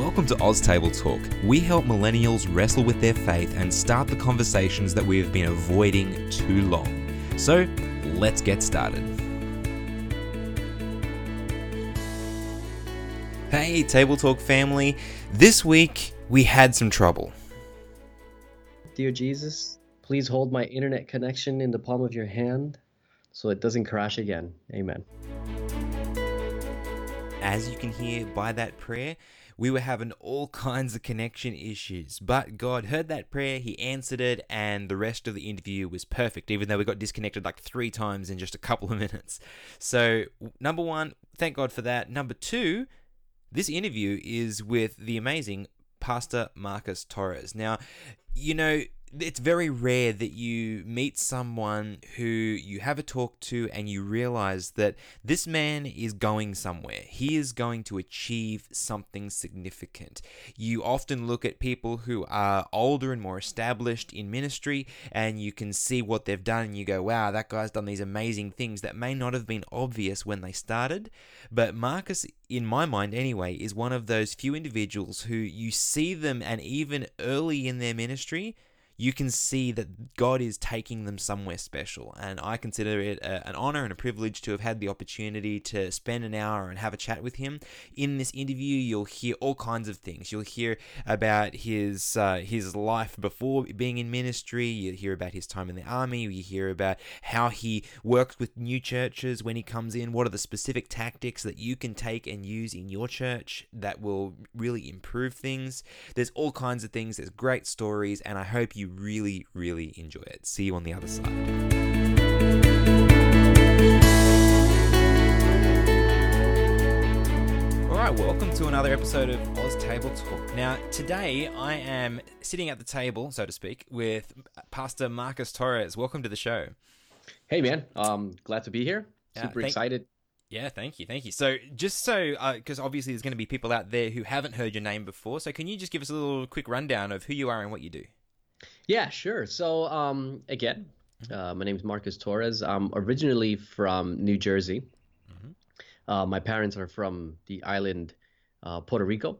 Welcome to Oz Table Talk. We help millennials wrestle with their faith and start the conversations that we have been avoiding too long. So, let's get started. Hey, Table Talk family. This week we had some trouble. Dear Jesus, please hold my internet connection in the palm of your hand so it doesn't crash again. Amen. As you can hear by that prayer, we were having all kinds of connection issues, but God heard that prayer, He answered it, and the rest of the interview was perfect, even though we got disconnected like three times in just a couple of minutes. So, number one, thank God for that. Number two, this interview is with the amazing Pastor Marcus Torres. Now, you know, it's very rare that you meet someone who you have a talk to and you realize that this man is going somewhere. He is going to achieve something significant. You often look at people who are older and more established in ministry and you can see what they've done and you go, wow, that guy's done these amazing things that may not have been obvious when they started. But Marcus, in my mind anyway, is one of those few individuals who you see them and even early in their ministry, you can see that God is taking them somewhere special. And I consider it a, an honor and a privilege to have had the opportunity to spend an hour and have a chat with him. In this interview, you'll hear all kinds of things. You'll hear about his uh, his life before being in ministry. You hear about his time in the army. You hear about how he works with new churches when he comes in. What are the specific tactics that you can take and use in your church that will really improve things? There's all kinds of things. There's great stories, and I hope you really, really enjoy it. See you on the other side. All right, welcome to another episode of Oz Table Talk. Now, today I am sitting at the table, so to speak, with Pastor Marcus Torres. Welcome to the show. Hey, man. Um, glad to be here. Yeah, Super thank- excited. Yeah, thank you, thank you. So, just so, because obviously there's going to be people out there who haven't heard your name before, so can you just give us a little quick rundown of who you are and what you do? Yeah, sure. So, um, again, uh, my name is Marcus Torres. I'm originally from New Jersey. Uh, my parents are from the island uh, Puerto Rico,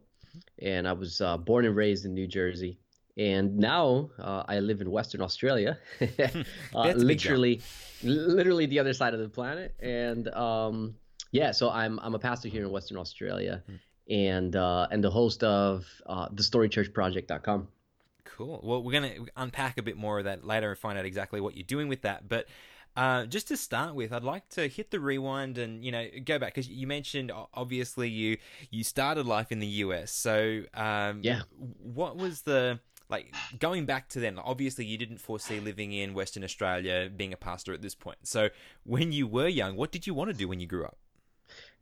and I was uh, born and raised in New Jersey. And now uh, I live in Western Australia, uh, That's a big jump. literally, literally the other side of the planet. And um, yeah, so I'm I'm a pastor here in Western Australia, and uh, and the host of uh, the StoryChurchProject.com. Cool. Well, we're going to unpack a bit more of that later and find out exactly what you're doing with that. But uh, just to start with, I'd like to hit the rewind and you know go back because you mentioned obviously you you started life in the US. So um, Yeah. what was the like going back to then? Obviously, you didn't foresee living in Western Australia, being a pastor at this point. So when you were young, what did you want to do when you grew up?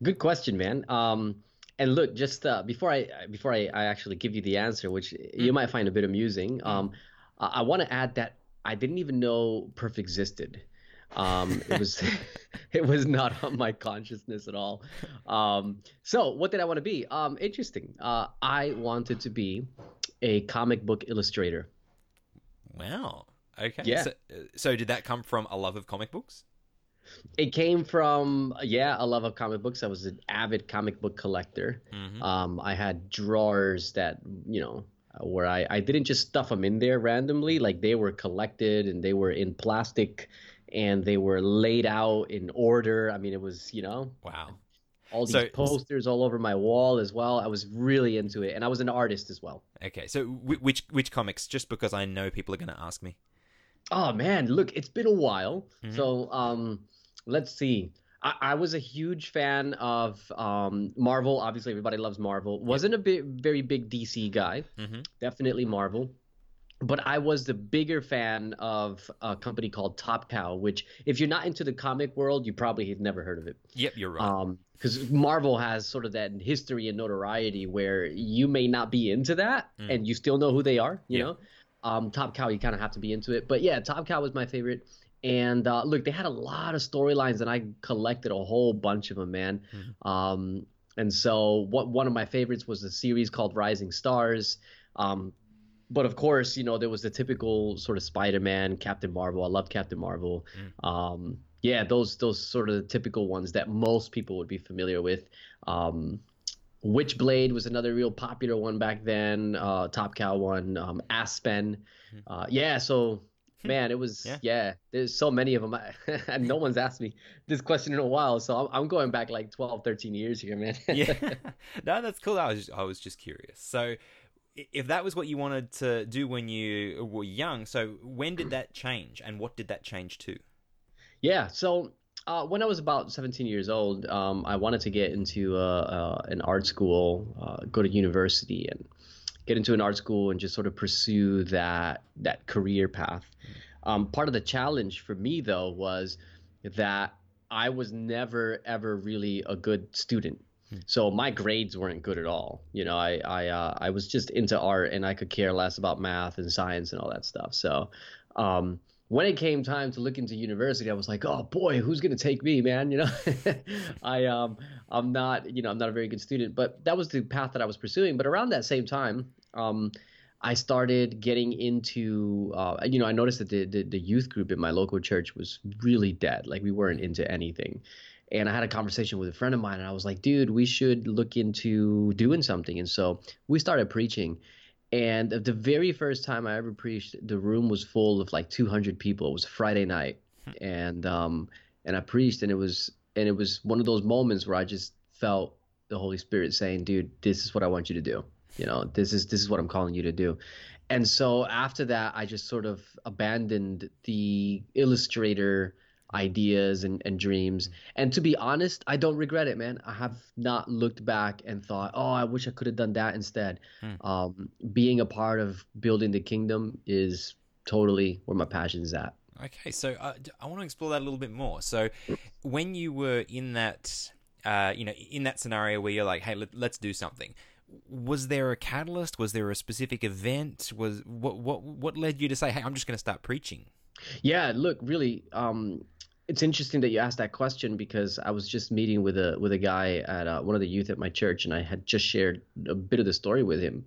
Good question, man. Um, and look, just uh, before I before I, I actually give you the answer, which you might find a bit amusing, um, I, I want to add that I didn't even know Perth existed. Um, it was it was not on my consciousness at all. Um, so what did I want to be? Um, interesting. Uh, I wanted to be a comic book illustrator. Wow. Okay. Yeah. So, so did that come from a love of comic books? It came from yeah, a love of comic books. I was an avid comic book collector. Mhm. Um, I had drawers that you know where I I didn't just stuff them in there randomly. Like they were collected and they were in plastic, and they were laid out in order. I mean, it was you know Wow. all these So- posters all over my wall as well. I was really into it, and I was an artist as well. Okay, so which which comics? Just because I know people are going to ask me. Oh man, look, it's been a while. Mhm. So um, let's see. I, I was a huge fan of um, Marvel. Obviously, everybody loves Marvel. Wasn't a big, very big DC guy. hmm Definitely Marvel. But I was the bigger fan of a company called Top Cow, which, if you're not into the comic world, you probably have never heard of it. Yep, you're right. Um, because Marvel has sort of that history and notoriety where you may not be into that Mm. and you still know who they are, you Yeah. know. Um, Top Cow, you kind of have to be into it. But yeah, Top Cow was my favorite. And uh, look, they had a lot of storylines, and I collected a whole bunch of them, man. Mhm. Um, and so, what one of my favorites was a series called Rising Stars. Um, but of course, you know, there was the typical sort of Spider-Man, Captain Marvel. I loved Captain Marvel. Um, yeah, those those sort of the typical ones that most people would be familiar with. Um, Witchblade was another real popular one back then. Uh, Top Cow one, um, Aspen. Uh, yeah, so man, it was Yeah. yeah. There's so many of them, and no one's asked me this question in a while. So I'm, I'm going back like 12, 13 years here, man. yeah. no, that's cool. I was just, I was just curious. So, if that was what you wanted to do when you were young, so when did that change, and what did that change to? Yeah. So uh, when I was about 17 years old, um, I wanted to get into uh, uh, an art school, uh, go to university, and get into an art school and just sort of pursue that that career path. Um, part of the challenge for me though was that I was never ever really a good student. So my grades weren't good at all. You know, I I uh, I was just into art and I could care less about math and science and all that stuff. So um, when it came time to look into university, I was like, oh boy, who's gonna take me, man? You know, I um I'm not you know I'm not a very good student, but that was the path that I was pursuing. But around that same time, um, I started getting into, uh, you know, I noticed that the, the the youth group in my local church was really dead. Like we weren't into anything. And I had a conversation with a friend of mine, and I was like, dude, we should look into doing something. And so we started preaching. And the very first time I ever preached, the room was full of like 200 people. It was Friday night, and um, and I preached, and it was and it was one of those moments where I just felt the Holy Spirit saying, "Dude, this is what I want you to do. You know, this is this is what I'm calling you to do." And so after that, I just sort of abandoned the illustrator ideas and, and dreams. And to be honest, I don't regret it, man. I have not looked back and thought, oh, I wish I could have done that instead. Um, being a part of building the kingdom is totally where my passion is at. Okay, so uh, I want to explore that a little bit more. So, when you were in that, uh, you know, in that scenario where you're like, "Hey, let, let's do something," was there a catalyst? Was there a specific event? Was what what what led you to say, "Hey, I'm just going to start preaching"? Yeah, look, really, um, it's interesting that you asked that question because I was just meeting with a with a guy at uh, one of the youth at my church, and I had just shared a bit of the story with him.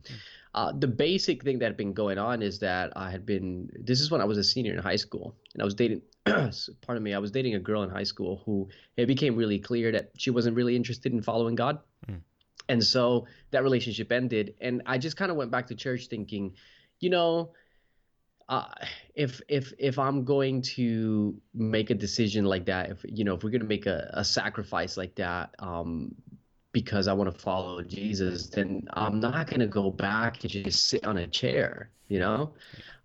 Uh, the basic thing that had been going on is that I had been. This is when I was a senior in high school, and I was dating. pardon me, I was dating a girl in high school who it became really clear that she wasn't really interested in following God. And so that relationship ended, and I just kind of went back to church thinking, you know, uh, if if if I'm going to make a decision like that, if you know, if we're gonna make a, a sacrifice like that, um, because I want to follow Jesus, then I'm not gonna go back and just sit on a chair, you know.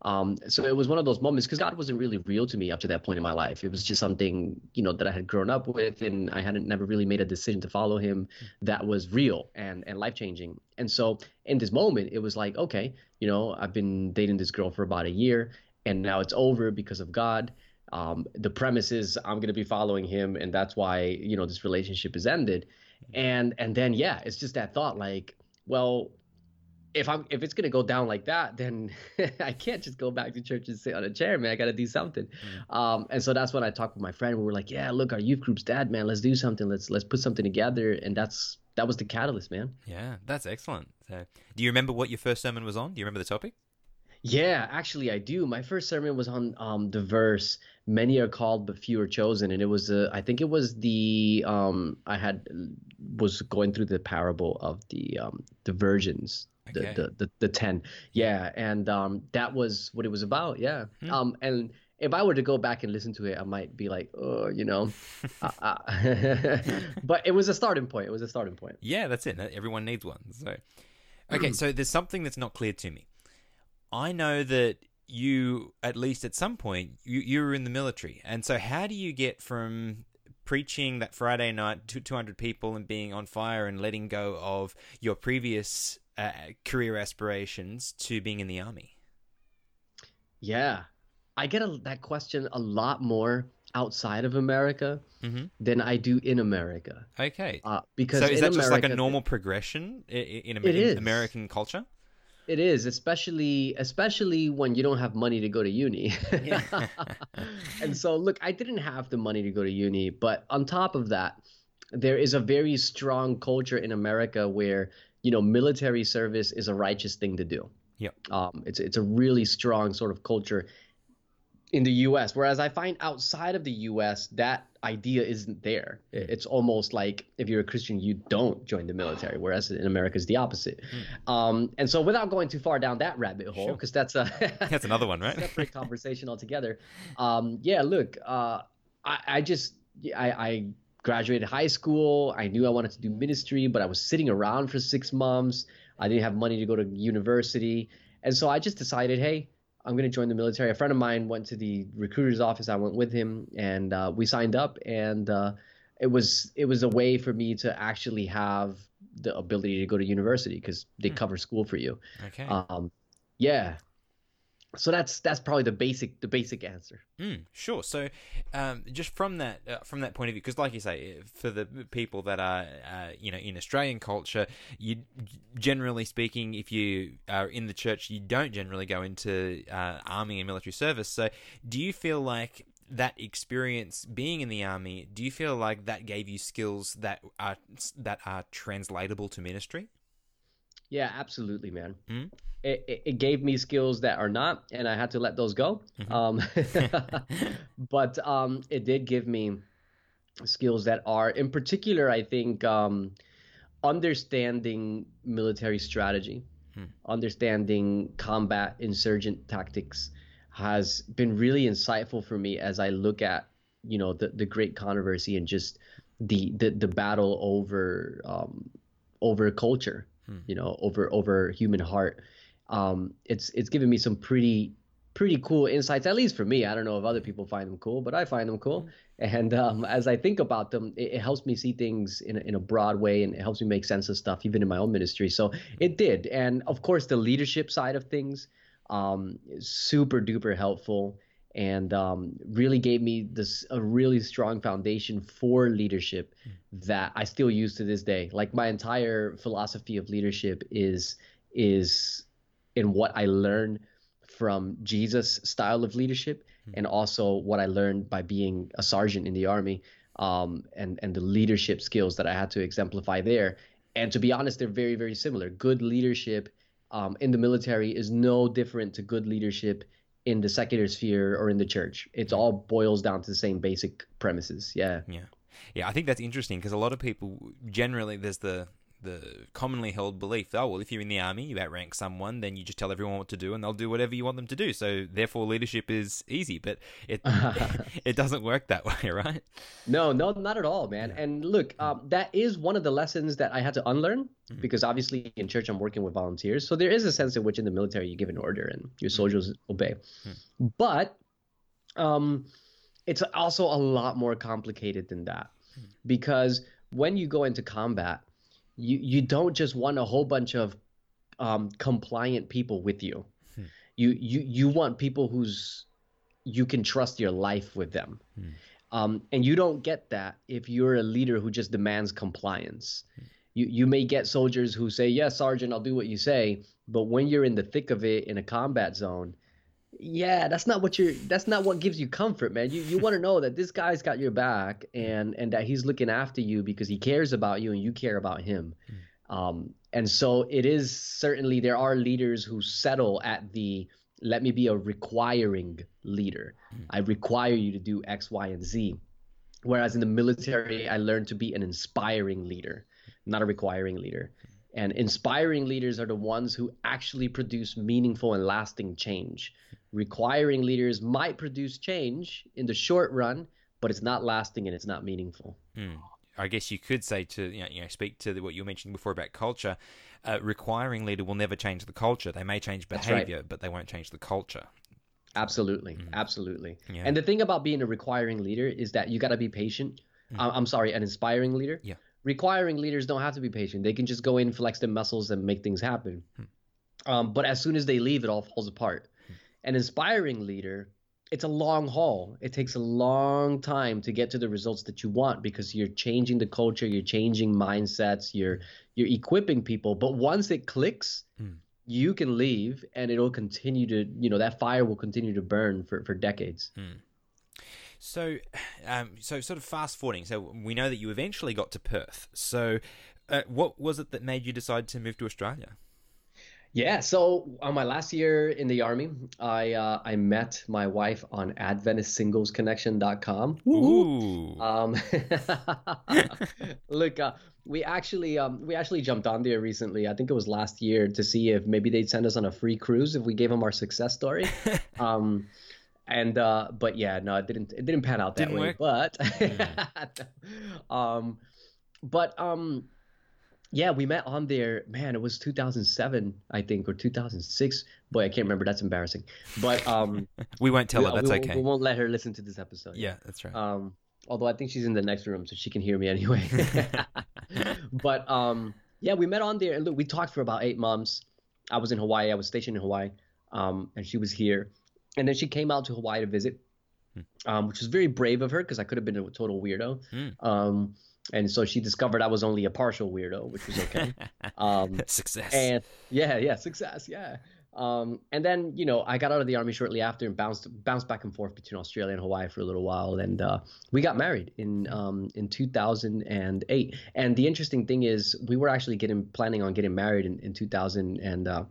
Um, so it was one of those moments because God wasn't really real to me up to that point in my life. It was just something, you know, that I had grown up with, and I hadn't never really made a decision to follow Him that was real and and life changing. And so in this moment, it was like, okay, you know, I've been dating this girl for about a year, and now it's over because of God. Um, the premise is I'm going to be following Him, and that's why you know this relationship is ended. And and then yeah, it's just that thought, like, well, if I'm if it's gonna go down like that, then I can't just go back to church and sit on a chair, man. I gotta do something. Um, and so that's when I talked with my friend. We were like, yeah, look, our youth group's dead, man. Let's do something. Let's let's put something together. And that's that was the catalyst, man. Yeah, that's excellent. So, do you remember what your first sermon was on? Do you remember the topic? Yeah, actually, I do. My first sermon was on um, the verse "Many are called, but few are chosen," and it was uh, I think it was the um, I had was going through the parable of the um, the virgins, the, Okay. the, the the ten. Yeah, and um, that was what it was about. Yeah, um, and if I were to go back and listen to it, I might be like, oh, you know, uh, uh, but it was a starting point. It was a starting point. Yeah, that's it. Everyone needs one. So, okay, so there's something that's not clear to me. I know that you, at least at some point, you you were in the military, and so how do you get from preaching that Friday night to 200 people and being on fire and letting go of your previous uh, career aspirations to being in the army? Yeah, I get a, that question a lot more outside of America Mhm. than I do in America. Okay. Uh, because So is in that just like a America, normal progression in, It in. American culture? It is, especially especially when you don't have money to go to uni. and so, look, I didn't have the money to go to uni, but on top of that, there is a very strong culture in America where you know military service is a righteous thing to do. Yeah. Um, it's it's a really strong sort of culture. in the US. Whereas I find outside of the US, that idea isn't there. It's almost like if you're a Christian, you don't join the military, whereas in America it's the opposite. Um, and so, without going too far down that rabbit hole, Hmm. Sure. because that's a That's another one, right? separate conversation altogether. Um, yeah, look, uh, I, I just I, I graduated high school. I knew I wanted to do ministry, but I was sitting around for six months. I didn't have money to go to university, and so I just decided, hey. I'm going to join the military. A friend of mine went to the recruiter's office. I went with him, and uh, we signed up. And uh, it was it was a way for me to actually have the ability to go to university because they cover school for you. Okay. Um, yeah. So that's that's probably the basic the basic answer. Mm, sure. So, um, just from that uh, from that point of view, because like you say, for the people that are uh, you know in Australian culture, you generally speaking, if you are in the church, you don't generally go into uh, army and military service. So, do you feel like that experience being in the army? Do you feel like that gave you skills that are that are translatable to ministry? Yeah, absolutely, man. Mm. It, it, it gave me skills that are not, and I had to let those go. Um, but um, it did give me skills that are, in particular, I think, um, understanding military strategy, understanding combat insurgent tactics has been really insightful for me as I look at, you know, the, the great controversy and just the, the, the battle over um, over culture, you know, over over human heart. Um, it's it's given me some pretty pretty cool insights, at least for me. I don't know if other people find them cool, but I find them cool. And um, as I think about them, it, it helps me see things in a, in a broad way, and it helps me make sense of stuff, even in my own ministry. So it did, and of course, the leadership side of things, um, is super duper helpful, and um, really gave me this a really strong foundation for leadership that I still use to this day. Like my entire philosophy of leadership is is in what I learned from Jesus' style of leadership, and also what I learned by being a sergeant in the army, um, and and the leadership skills that I had to exemplify there. And to be honest, they're very very similar. Good leadership um, in the military is no different to good leadership in the secular sphere or in the church. It all boils down to the same basic premises. Yeah. Yeah, yeah. I think that's interesting because a lot of people generally there's the the commonly held belief. Oh well, if you're in the army, you outrank someone, then you just tell everyone what to do, and they'll do whatever you want them to do. So therefore, leadership is easy. But it it doesn't work that way, right? No, no, not at all, man. And look, mm. um, that is one of the lessons that I had to unlearn mm-hmm. because obviously in church I'm working with volunteers. So there is a sense in which in the military you give an order and your mm-hmm. soldiers obey. Mm. But um, it's also a lot more complicated than that mm. because when you go into combat, you, you don't just want a whole bunch of um, compliant people with you. You, you you want people who's you can trust your life with them. Um, and you don't get that if you're a leader who just demands compliance. You you may get soldiers who say, "Yes, sergeant, I'll do what you say," but when you're in the thick of it in a combat zone, yeah, that's not what you're. That's not what gives you comfort, man. You you want to know that this guy's got your back and and that he's looking after you because he cares about you and you care about him. Hmm. Um, and so it is certainly there are leaders who settle at the let me be a requiring leader. Hmm. I require you to do X, Y, and Z. Whereas in the military, I learned to be an inspiring leader, not a requiring leader. Hmm. And inspiring leaders are the ones who actually produce meaningful and lasting change. Requiring leaders might produce change in the short run, but it's not lasting and it's not meaningful. Mm. I guess you could say to you know, you know speak to the, what you mentioned before about culture. Uh, requiring leader will never change the culture. They may change That's right. behavior, but they won't change the culture. Absolutely, absolutely. Yeah. And the thing about being a requiring leader is that you got to be patient. I- I'm sorry, an inspiring leader. Yeah. Requiring leaders don't have to be patient. They can just go in, flex their muscles, and make things happen. Hmm. Um, but as soon as they leave, it all falls apart. Hmm. An inspiring leader, it's a long haul. It takes a long time to get to the results that you want because you're changing the culture, you're changing mindsets, you're you're equipping people. But once it clicks, hmm. you can leave and it'll continue to, you know, that fire will continue to burn for, for decades. So, um, so sort of fast forwarding. So we know that you eventually got to Perth. So, uh, what was it that made you decide to move to Australia? Yeah, so on my last year in the army, I uh, I met my wife on AdventistSinglesConnection.com. Ooh. Um, look, uh, we actually um, we actually jumped on there recently. I think it was last year to see if maybe they'd send us on a free cruise if we gave them our success story. um, and uh, but yeah, no, it didn't it didn't pan out that Didn't way. work? But um, but um, yeah, we met on there. Man, it was 2007, I think, or 2006. Boy, I can't remember. That's embarrassing. But um, we won't tell we, her. That's we, okay. We won't let her listen to this episode. yeah, that's right. Um, although I think she's in the next room, so she can hear me anyway. but um, yeah, we met on there, and look, we talked for about eight months. I was in Hawaii. I was stationed in Hawaii, um, and she was here. And then she came out to Hawaii to visit, um, which was very brave of her because I could have been a total weirdo. Hmm. Um, and so she discovered I was only a partial weirdo, which was okay. um, Success. and yeah, yeah, success, yeah. Um, and then you know I got out of the army shortly after and bounced bounced back and forth between Australia and Hawaii for a little while, and uh, we got married in um, in 2008. And the interesting thing is we were actually getting planning on getting married in, in 2000 and uh,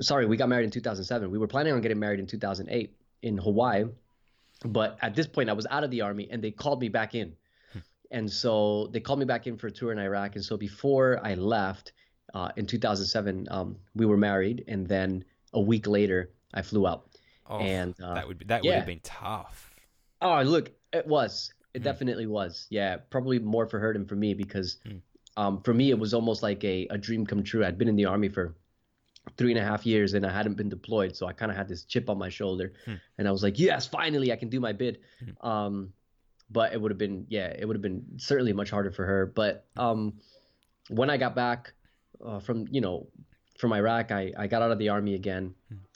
sorry, we got married in 2007. We were planning on getting married in 2008 in Hawaii, but at this point I was out of the army and they called me back in. And so they called me back in for a tour in Iraq. And so before I left uh, in 2007, um, we were married. And then a week later, I flew out. oh, and, uh, that would be, that would have been tough. Oh, look, it was. It Mm. definitely was. Yeah, probably more for her than for me because Mm. um, for me, it was almost like a, a dream come true. I'd been in the army for three and a half years and I hadn't been deployed. So I kind of had this chip on my shoulder. Hmm. And I was like, yes, finally, I can do my bid. Um, but it would have been, yeah, it would have been certainly much harder for her. But um, when I got back uh, from, you know, from Iraq, I, I got out of the army again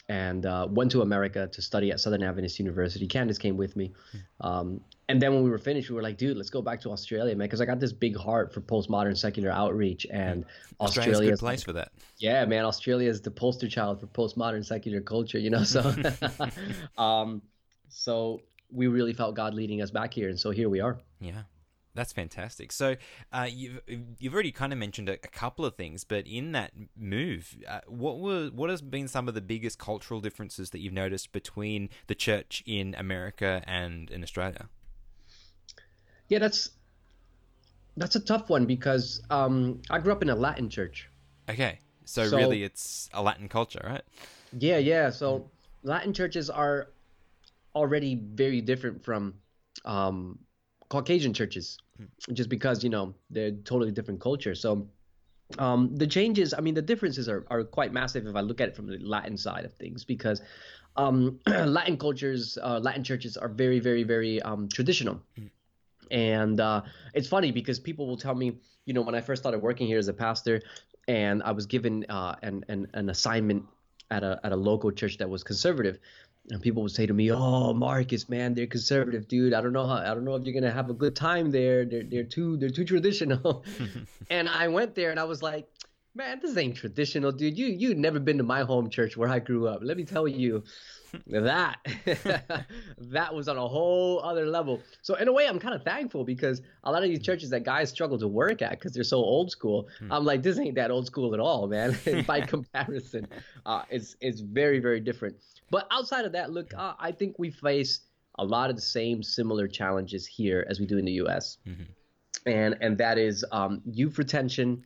and uh, went to America to study at Southern Adventist University. Candace came with me. Um, and then when we were finished, we were like, dude, let's go back to Australia, man, because I got this big heart for postmodern secular outreach. And a Australia good place for that. yeah, man, Australia is the poster child for postmodern secular culture, you know. So, um, so we really felt God leading us back here, and so here we are. Yeah. That's fantastic. So, uh, you've you've already kind of mentioned a, a couple of things, but in that move, uh, what were what has been some of the biggest cultural differences that you've noticed between the church in America and in Australia? Yeah, that's that's a tough one because um, I grew up in a Latin church. Okay, so, So- really, it's a Latin culture, right? Yeah, yeah. So Latin churches are already very different from um, Caucasian churches, just because you know they're totally different culture. So um, the changes, I mean, the differences are, are quite massive if I look at it from the Latin side of things, because um, Latin cultures, uh, Latin churches are very, very, very um, traditional. And uh, it's funny because people will tell me, you know, when I first started working here as a pastor, and I was given uh, an, an an assignment at a at a local church that was conservative, and people would say to me, "Oh, Marcus, man, they're conservative, dude. I don't know how. I don't know if you're gonna have a good time there. They're they're too they're too traditional." and I went there and I was like, "Man, this ain't traditional, dude. You you never been to my home church where I grew up. Let me tell you." That that was on a whole other level. So in a way, I'm kind of thankful because a lot of these churches that guys struggle to work at because they're so old school. I'm like, this ain't that old school at all, man. By comparison, uh, it's it's very very different. But outside of that, look, uh, I think we face a lot of the same similar challenges here as we do in the U.S. And and that is um, youth retention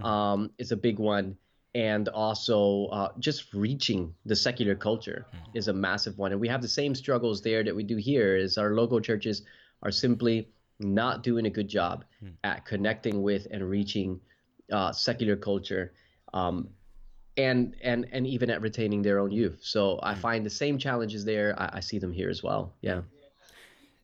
um, is a big one and also uh, just reaching the secular culture is a massive one. And we have the same struggles there that we do here is our local churches are simply not doing a good job at connecting with and reaching uh, secular culture um, and and and even at retaining their own youth. So i find the same challenges there. I, I see them here as well. Yeah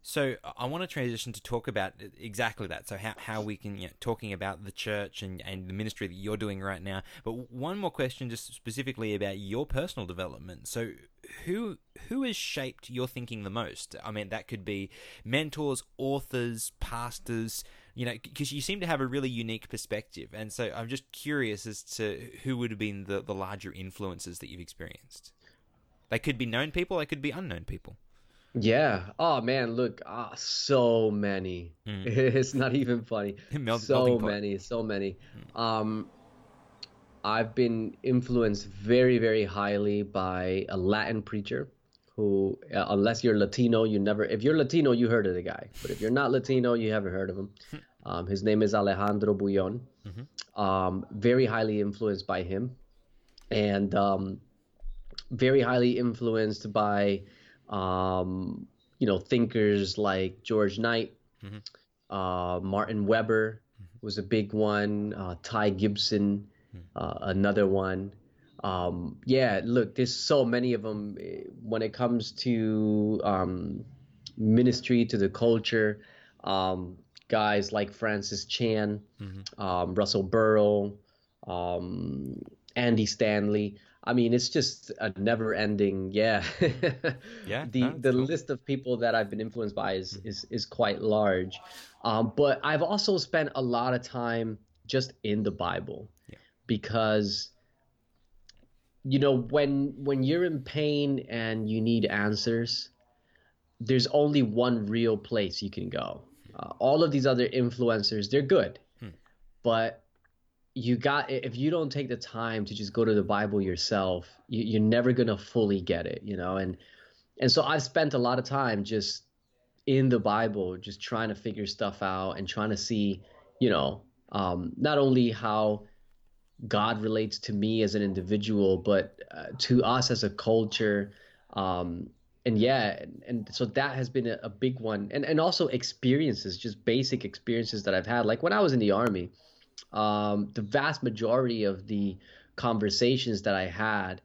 So I want to transition to talk about exactly that. So how, how we can you know, talking about the church and, and the ministry that you're doing right now. But one more question, just specifically about your personal development. So who who has shaped your thinking the most? I mean, that could be mentors, authors, pastors. You know, because you seem to have a really unique perspective, and so I'm just curious as to who would have been the, the larger influences that you've experienced. They could be known people, they could be unknown people. Yeah. Oh man look ah, so many. It's not even funny. Mel- so many so many. Um I've been influenced very, very highly by a Latin preacher who, uh, unless you're Latino, you never, if you're Latino, you heard of the guy. But if you're not Latino, you haven't heard of him. Um, his name is Alejandro Bullón. Um, very highly influenced by him. And um, very highly influenced by, um, you know, thinkers like George Knight, uh, Martin Weber was a big one, uh, Ty Gibson, uh, another one. Um, yeah, look, there's so many of them eh, when it comes to um, ministry, to the culture. Um, guys like Francis Chan, um, Russell Burrill, um, Andy Stanley. I mean, it's just a never-ending, yeah. Yeah, the the cool. list of people that I've been influenced by is is is quite large. Um, but I've also spent a lot of time just in the Bible because you know when when you're in pain and you need answers there's only one real place you can go uh, all of these other influencers they're good but you got if you don't take the time to just go to the bible yourself you, you're never gonna fully get it you know and and so i've spent a lot of time just in the bible just trying to figure stuff out and trying to see you know um, not only how God relates to me as an individual, but uh, to us as a culture. Um, and yeah, and, and so that has been a, a big one. And, and also experiences, just basic experiences that I've had. Like when I was in the army, um, the vast majority of the conversations that I had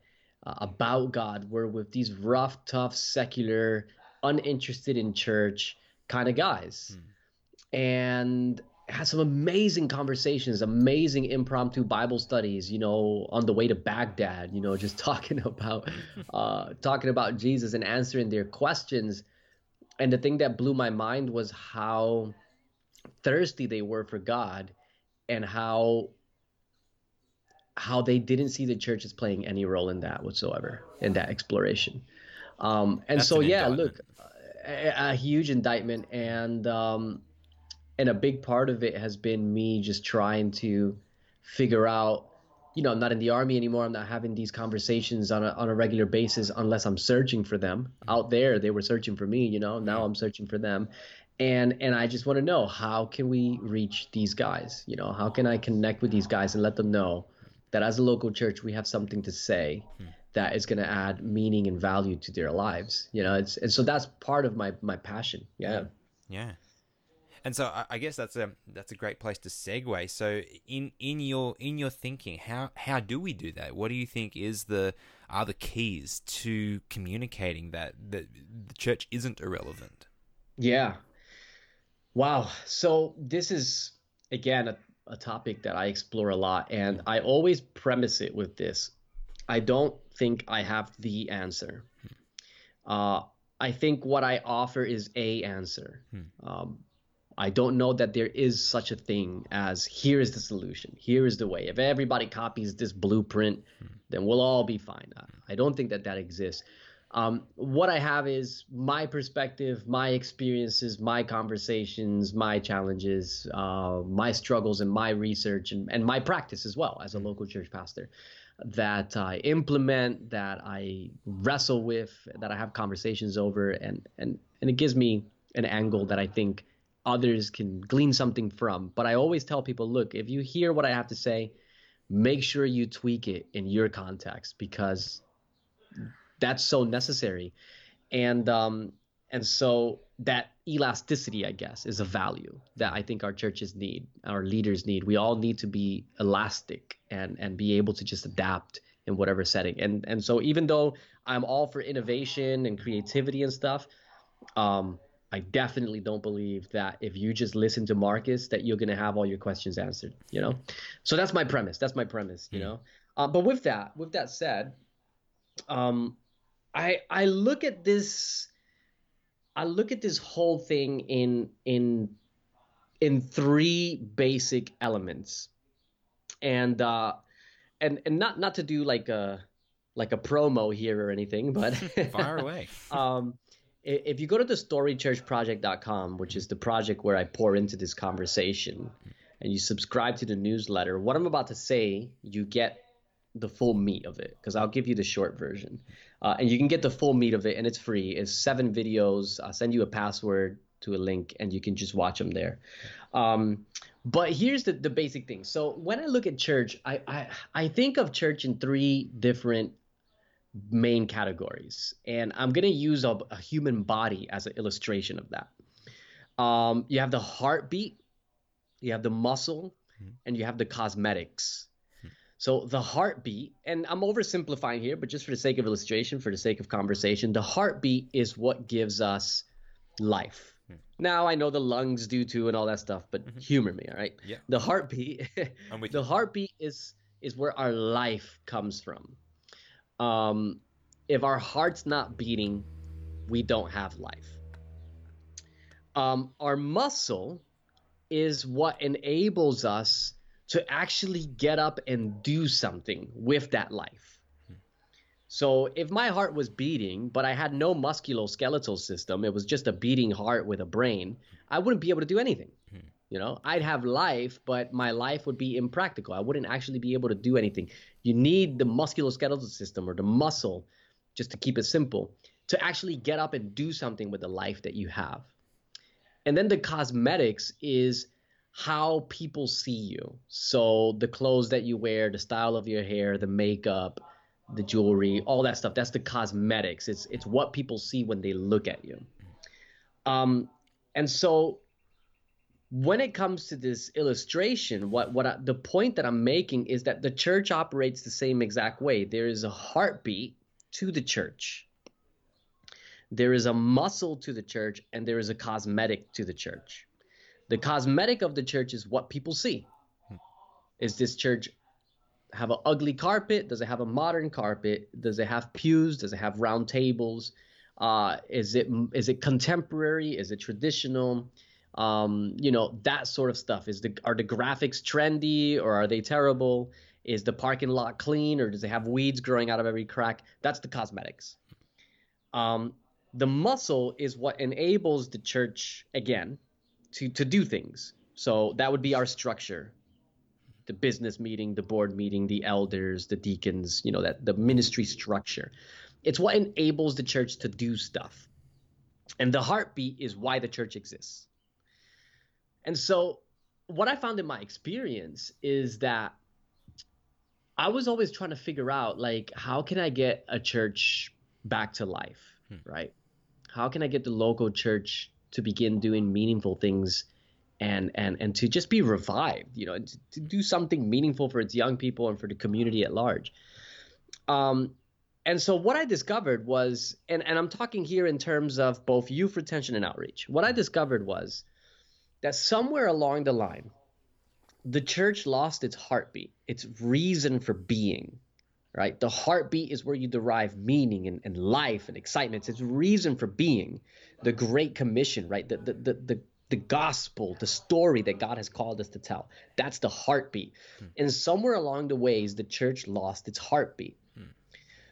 uh, about God were with these rough, tough, secular, uninterested in church kind of guys. And had some amazing conversations, amazing impromptu Bible studies, you know, on the way to Baghdad, you know, just talking about uh, talking about Jesus and answering their questions. And the thing that blew my mind was how thirsty they were for God and how how they didn't see the church as playing any role in that whatsoever in that exploration. Um, and That's so an yeah, indictment. look, a, a huge indictment and um, and a big part of it has been me just trying to figure out you know i'm not in the army anymore. I'm not having these conversations on a, on a regular basis unless i'm searching for them. Out there they were searching for me you know now i'm searching for them and and i just want to know how can we reach these guys you know how can i connect with these guys and let them know that as a local church we have something to say hmm. that is going to add meaning and value to their lives you know it's and so that's part of my my passion yeah Yeah. And so I, I guess that's a that's a great place to segue. So in in your in your thinking, how how do we do that? What do you think is the are the keys to communicating that that the church isn't irrelevant? Yeah. Wow. So this is again a, a topic that I explore a lot, and I always premise it with this: I don't think I have the answer. Uh, I think what I offer is a answer. Um, I don't know that there is such a thing as here is the solution, here is the way. If everybody copies this blueprint, then we'll all be fine. I- I don't think that that exists. Um, what I have is my perspective, my experiences, my conversations, my challenges, uh, my struggles, and my research, and, and my practice as well as a local church pastor that I implement, that I wrestle with, that I have conversations over, and and and it gives me an angle that I think others can glean something from. But I always tell people, look, if you hear what I have to say, make sure you tweak it in your context because that's so necessary. And um and so that elasticity, I guess, is a value that I think our churches need, our leaders need. We all need to be elastic and and be able to just adapt in whatever setting. And and so even though I'm all for innovation and creativity and stuff, um, I definitely don't believe that if you just listen to Marcus that you're gonna have all your questions answered. You know, so that's my premise. That's my premise. You know, uh, but with that, with that said, um, I I look at this. I look at this whole thing in in in three basic elements, and uh, and and not not to do like a like a promo here or anything, but far away. um, if you go to the storychurchproject.com, which is the project where I pour into this conversation, and you subscribe to the newsletter, what I'm about to say, you get the full meat of it because I'll give you the short version, uh, and you can get the full meat of it, and it's free. It's seven videos. I'll send you a password to a link, and you can just watch them there. Um, but here's the, the basic thing. So when I look at church, I, I I think of church in three different main categories, and I'm gonna use a, a human body as an illustration of that. Um, you have the heartbeat, you have the muscle, and you have the cosmetics. So the heartbeat, and I'm oversimplifying here, but just for the sake of illustration, for the sake of conversation, the heartbeat is what gives us life. Now I know the lungs do too and all that stuff, but humor me, all right? Yeah. The heartbeat, the you. heartbeat is is where our life comes from. Um, if our heart's not beating, we don't have life. Um, our muscle is what enables us to actually get up and do something with that life. So if my heart was beating, but I had no musculoskeletal system, it was just a beating heart with a brain, I wouldn't be able to do anything. You know, I'd have life, but my life would be impractical. I wouldn't actually be able to do anything. You need the musculoskeletal system or the muscle, just to keep it simple, to actually get up and do something with the life that you have. And then the cosmetics is how people see you. So the clothes that you wear, the style of your hair, the makeup, the jewelry, all that stuff. That's the cosmetics. It's it's what people see when they look at you. Um, and so when it comes to this illustration, what what I, the point that I'm making is that the church operates the same exact way. There is a heartbeat to the church. There is a muscle to the church and there is a cosmetic to the church. The cosmetic of the church is what people see. Is this church have an ugly carpet? Does it have a modern carpet? Does it have pews? Does it have round tables? Uh, is it is it contemporary? Is it traditional? Um, you know that sort of stuff. Is the are the graphics trendy or are they terrible? Is the parking lot clean or does it have weeds growing out of every crack? That's the cosmetics. Um, the muscle is what enables the church again to to do things. So that would be our structure the business meeting, the board meeting, the elders, the deacons, you know, that the ministry structure. It's what enables the church to do stuff. And the heartbeat is why the church exists. And so what I found in my experience is that I was always trying to figure out like how can I get a church back to life, hmm. right? How can I get the local church to begin doing meaningful things and and and to just be revived, you know, to, to do something meaningful for its young people and for the community at large. Um, and so what I discovered was, and, and I'm talking here in terms of both youth retention and outreach. What I discovered was that somewhere along the line, the church lost its heartbeat, its reason for being. Right, the heartbeat is where you derive meaning and, and life and excitement. It's reason for being, the Great Commission. Right, the the the, the the gospel, the story that God has called us to tell. That's the heartbeat. Hmm. And somewhere along the ways, the church lost its heartbeat. Hmm.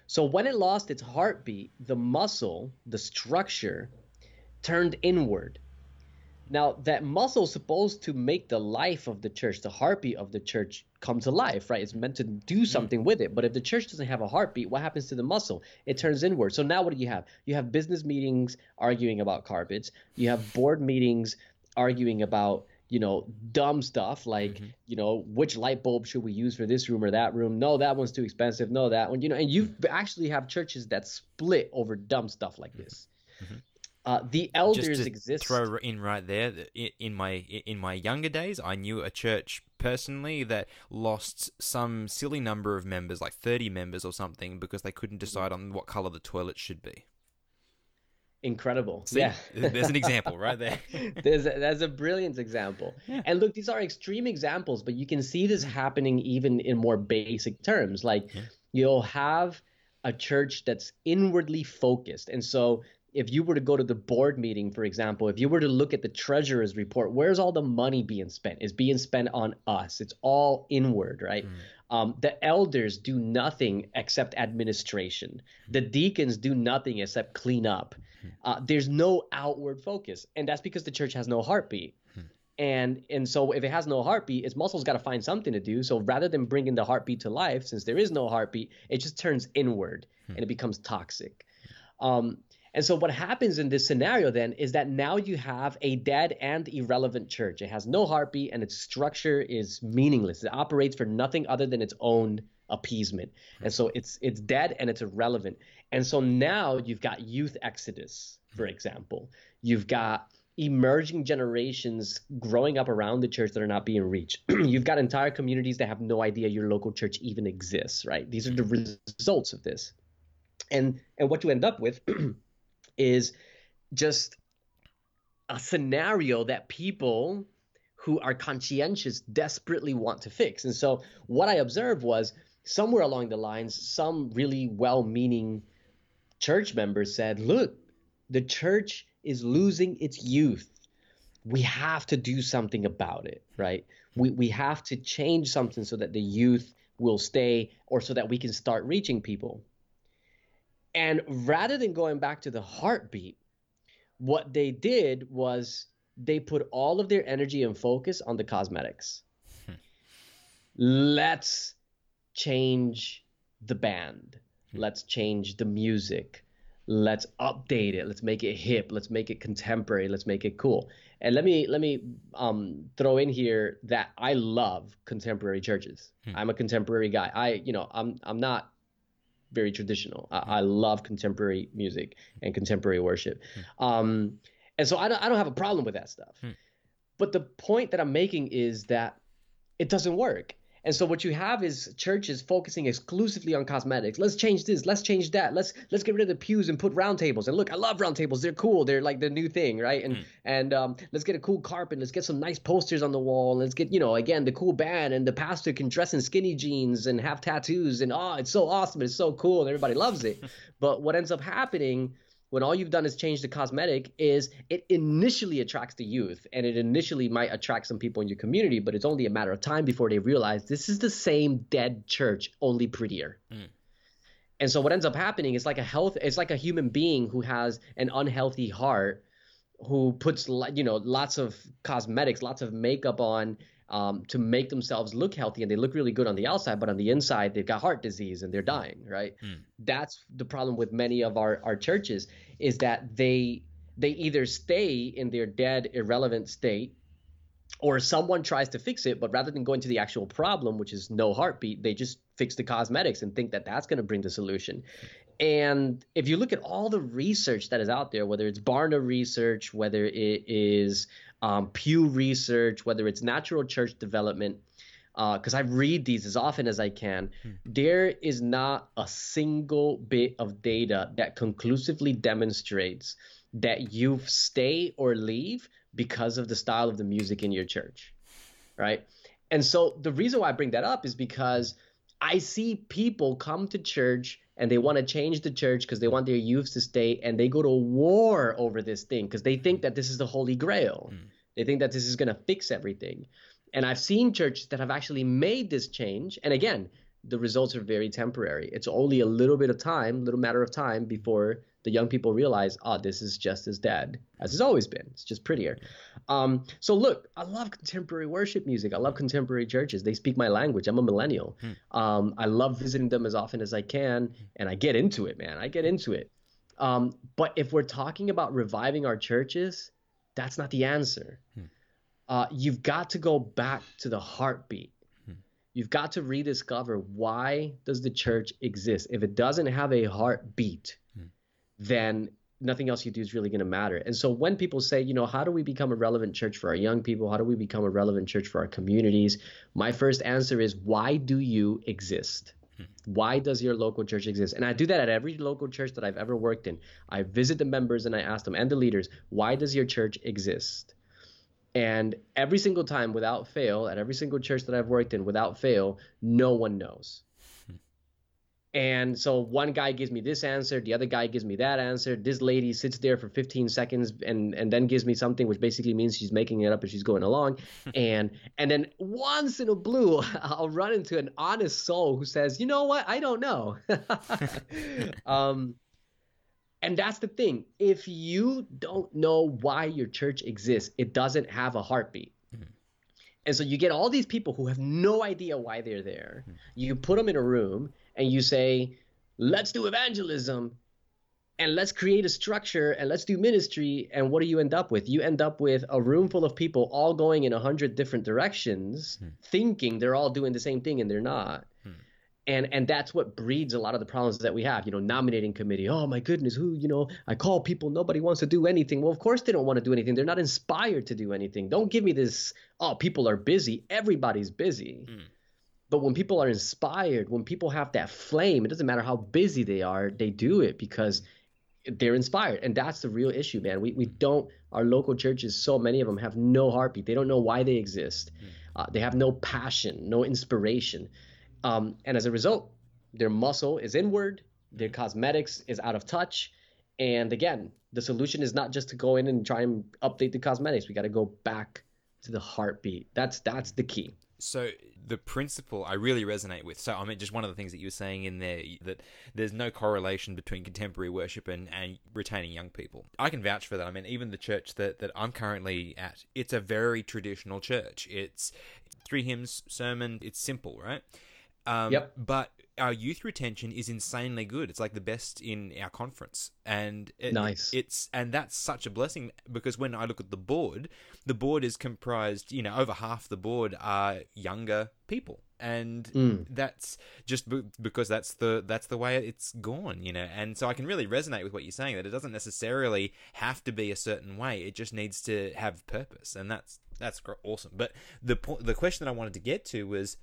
So when it lost its heartbeat, the muscle, the structure, turned inward. Now, that muscle is supposed to make the life of the church, the heartbeat of the church, come to life, right? It's meant to do mm-hmm. something with it. But if the church doesn't have a heartbeat, what happens to the muscle? It turns inward. So now what do you have? You have business meetings arguing about carpets. You have board meetings arguing about you know dumb stuff like mm-hmm. you know which light bulb should we use for this room or that room no that one's too expensive no that one you know and you mm-hmm. actually have churches that split over dumb stuff like this uh, the elders exist. throw in right there in my in my younger days i knew a church personally that lost some silly number of members like 30 members or something because they couldn't decide on what color the toilet should be. Incredible. See? yeah. There's an example right there. There's a, that's a brilliant example. Yeah. and look these are extreme examples but you can see this happening even in more basic terms. Like you'll have a church that's inwardly focused. And so if you were to go to the board meeting for example if you were to look at the treasurer's report where's all the money being spent? It's being spent on us. It's all inward right? Um, the elders do nothing except administration. The deacons do nothing except clean up. Uh, there's no outward focus and that's because the church has no heartbeat. And and so if it has no heartbeat its muscles got to find something to do. So rather than bringing the heartbeat to life since there is no heartbeat it just turns inward hmm. and it becomes toxic. Um, and so what happens in this scenario then is that now you have a dead and irrelevant church it has no heartbeat and its structure is meaningless it operates for nothing other than its own appeasement and so it's it's dead and it's irrelevant and so now you've got youth exodus for example you've got emerging generations growing up around the church that are not being reached. You've got entire communities that have no idea your local church even exists, right? These are the results of this. And and what you end up with is just a scenario that people who are conscientious desperately want to fix. And so what I observed was somewhere along the lines some really well-meaning church members said, "Look, the church is losing its youth. We have to do something about it, right? We, we have to change something so that the youth will stay or so that we can start reaching people. And rather than going back to the heartbeat, what they did was they put all of their energy and focus on the cosmetics. Let's change the band. Let's change the music. Let's update it. Let's make it hip. Let's make it contemporary. Let's make it cool. And let me let me um, throw in here that i love contemporary churches. Hmm. i'm a contemporary guy. I you know i'm i'm not very traditional i, hmm. I love contemporary music and contemporary worship hmm. um, and so I don't, I don't have a problem with that stuff hmm. but the point that i'm making is that it doesn't work and so what you have is churches focusing exclusively on cosmetics. Let's change this. Let's change that. Let's let's get rid of the pews and put round tables. And look, I love round tables. They're cool. They're like the new thing, right? And mm. and um, let's get a cool carpet. Let's get some nice posters on the wall. Let's get you know again the cool band and the pastor can dress in skinny jeans and have tattoos and oh, it's so awesome. It's so cool and everybody loves it. but what ends up happening when all you've done is change the cosmetic is it initially attracts the youth and it initially might attract some people in your community but it's only a matter of time before they realize this is the same dead church only prettier mm. and so what ends up happening is like a health it's like a human being who has an unhealthy heart who puts you know lots of cosmetics lots of makeup on um, to make themselves look healthy and they look really good on the outside, but on the inside they've got heart disease and they're dying, right? Mm. That's the problem with many of our, our churches is that they they either stay in their dead, irrelevant state, or someone tries to fix it, but rather than going to the actual problem, which is no heartbeat, they just fix the cosmetics and think that that's going to bring the solution. And if you look at all the research that is out there, whether it's Barna research, whether it is um, Pew Research, whether it's natural church development, because uh, I read these as often as I can, hmm. there is not a single bit of data that conclusively demonstrates that you stay or leave because of the style of the music in your church, right? And so the reason why I bring that up is because I see people come to church and they want to change the church because they want their youth to stay and they go to war over this thing because they think that this is the holy grail. Mm. They think that this is going to fix everything. And I've seen churches that have actually made this change. And again, the results are very temporary. It's only a little bit of time, little matter of time before the young people realize, oh, this is just as dead as it's always been. It's just prettier. Um, so look, I love contemporary worship music. I love contemporary churches. They speak my language. I'm a millennial. Hmm. Um, I love visiting them as often as I can, and I get into it, man. I get into it. Um, but if we're talking about reviving our churches, that's not the answer. Hmm. Uh, you've got to go back to the heartbeat. Hmm. You've got to rediscover why does the church exist. If it doesn't have a heartbeat. Then nothing else you do is really going to matter. And so when people say, you know, how do we become a relevant church for our young people? How do we become a relevant church for our communities? My first answer is why do you exist? Hmm. Why does your local church exist? And I do that at every local church that I've ever worked in. I visit the members and I ask them and the leaders, why does your church exist? And every single time, without fail, at every single church that I've worked in, without fail, no one knows. And so one guy gives me this answer, the other guy gives me that answer. This lady sits there for 15 seconds and and then gives me something which basically means she's making it up as she's going along. and and then once in a blue, I'll run into an honest soul who says, "You know what? I don't know." um and that's the thing. If you don't know why your church exists, it doesn't have a heartbeat. And so you get all these people who have no idea why they're there. You put them in a room and you say, let's do evangelism and let's create a structure and let's do ministry. And what do you end up with? You end up with a room full of people all going in a hundred different directions, thinking they're all doing the same thing and they're not. And and that's what breeds a lot of the problems that we have you know nominating committee. Oh my goodness who you know i call people nobody wants to do anything. Well of course they don't want to do anything. They're not inspired to do anything. Don't give me this oh people are busy. Everybody's busy. Mm. But when people are inspired when people have that flame it doesn't matter how busy they are they do it because they're inspired and that's the real issue man we, we don't our local churches so many of them have no heartbeat they don't know why they exist mm. uh, they have no passion no inspiration um, and as a result, their muscle is inward, their cosmetics is out of touch. And again, the solution is not just to go in and try and update the cosmetics. We got to go back to the heartbeat. That's that's the key. So the principle I really resonate with. So I mean, just one of the things that you were saying in there that there's no correlation between contemporary worship and, and retaining young people. I can vouch for that. I mean, even the church that, that I'm currently at, it's a very traditional church. It's three hymns, sermon. It's simple, right? Um, yep. But our youth retention is insanely good. It's like the best in our conference, and it, nice. It's and that's such a blessing because when I look at the board, the board is comprised. You know, over half the board are younger people, and mm. that's just because that's the that's the way it's gone. You know, and so I can really resonate with what you're saying that it doesn't necessarily have to be a certain way. It just needs to have purpose, and that's that's awesome. But the the question that I wanted to get to was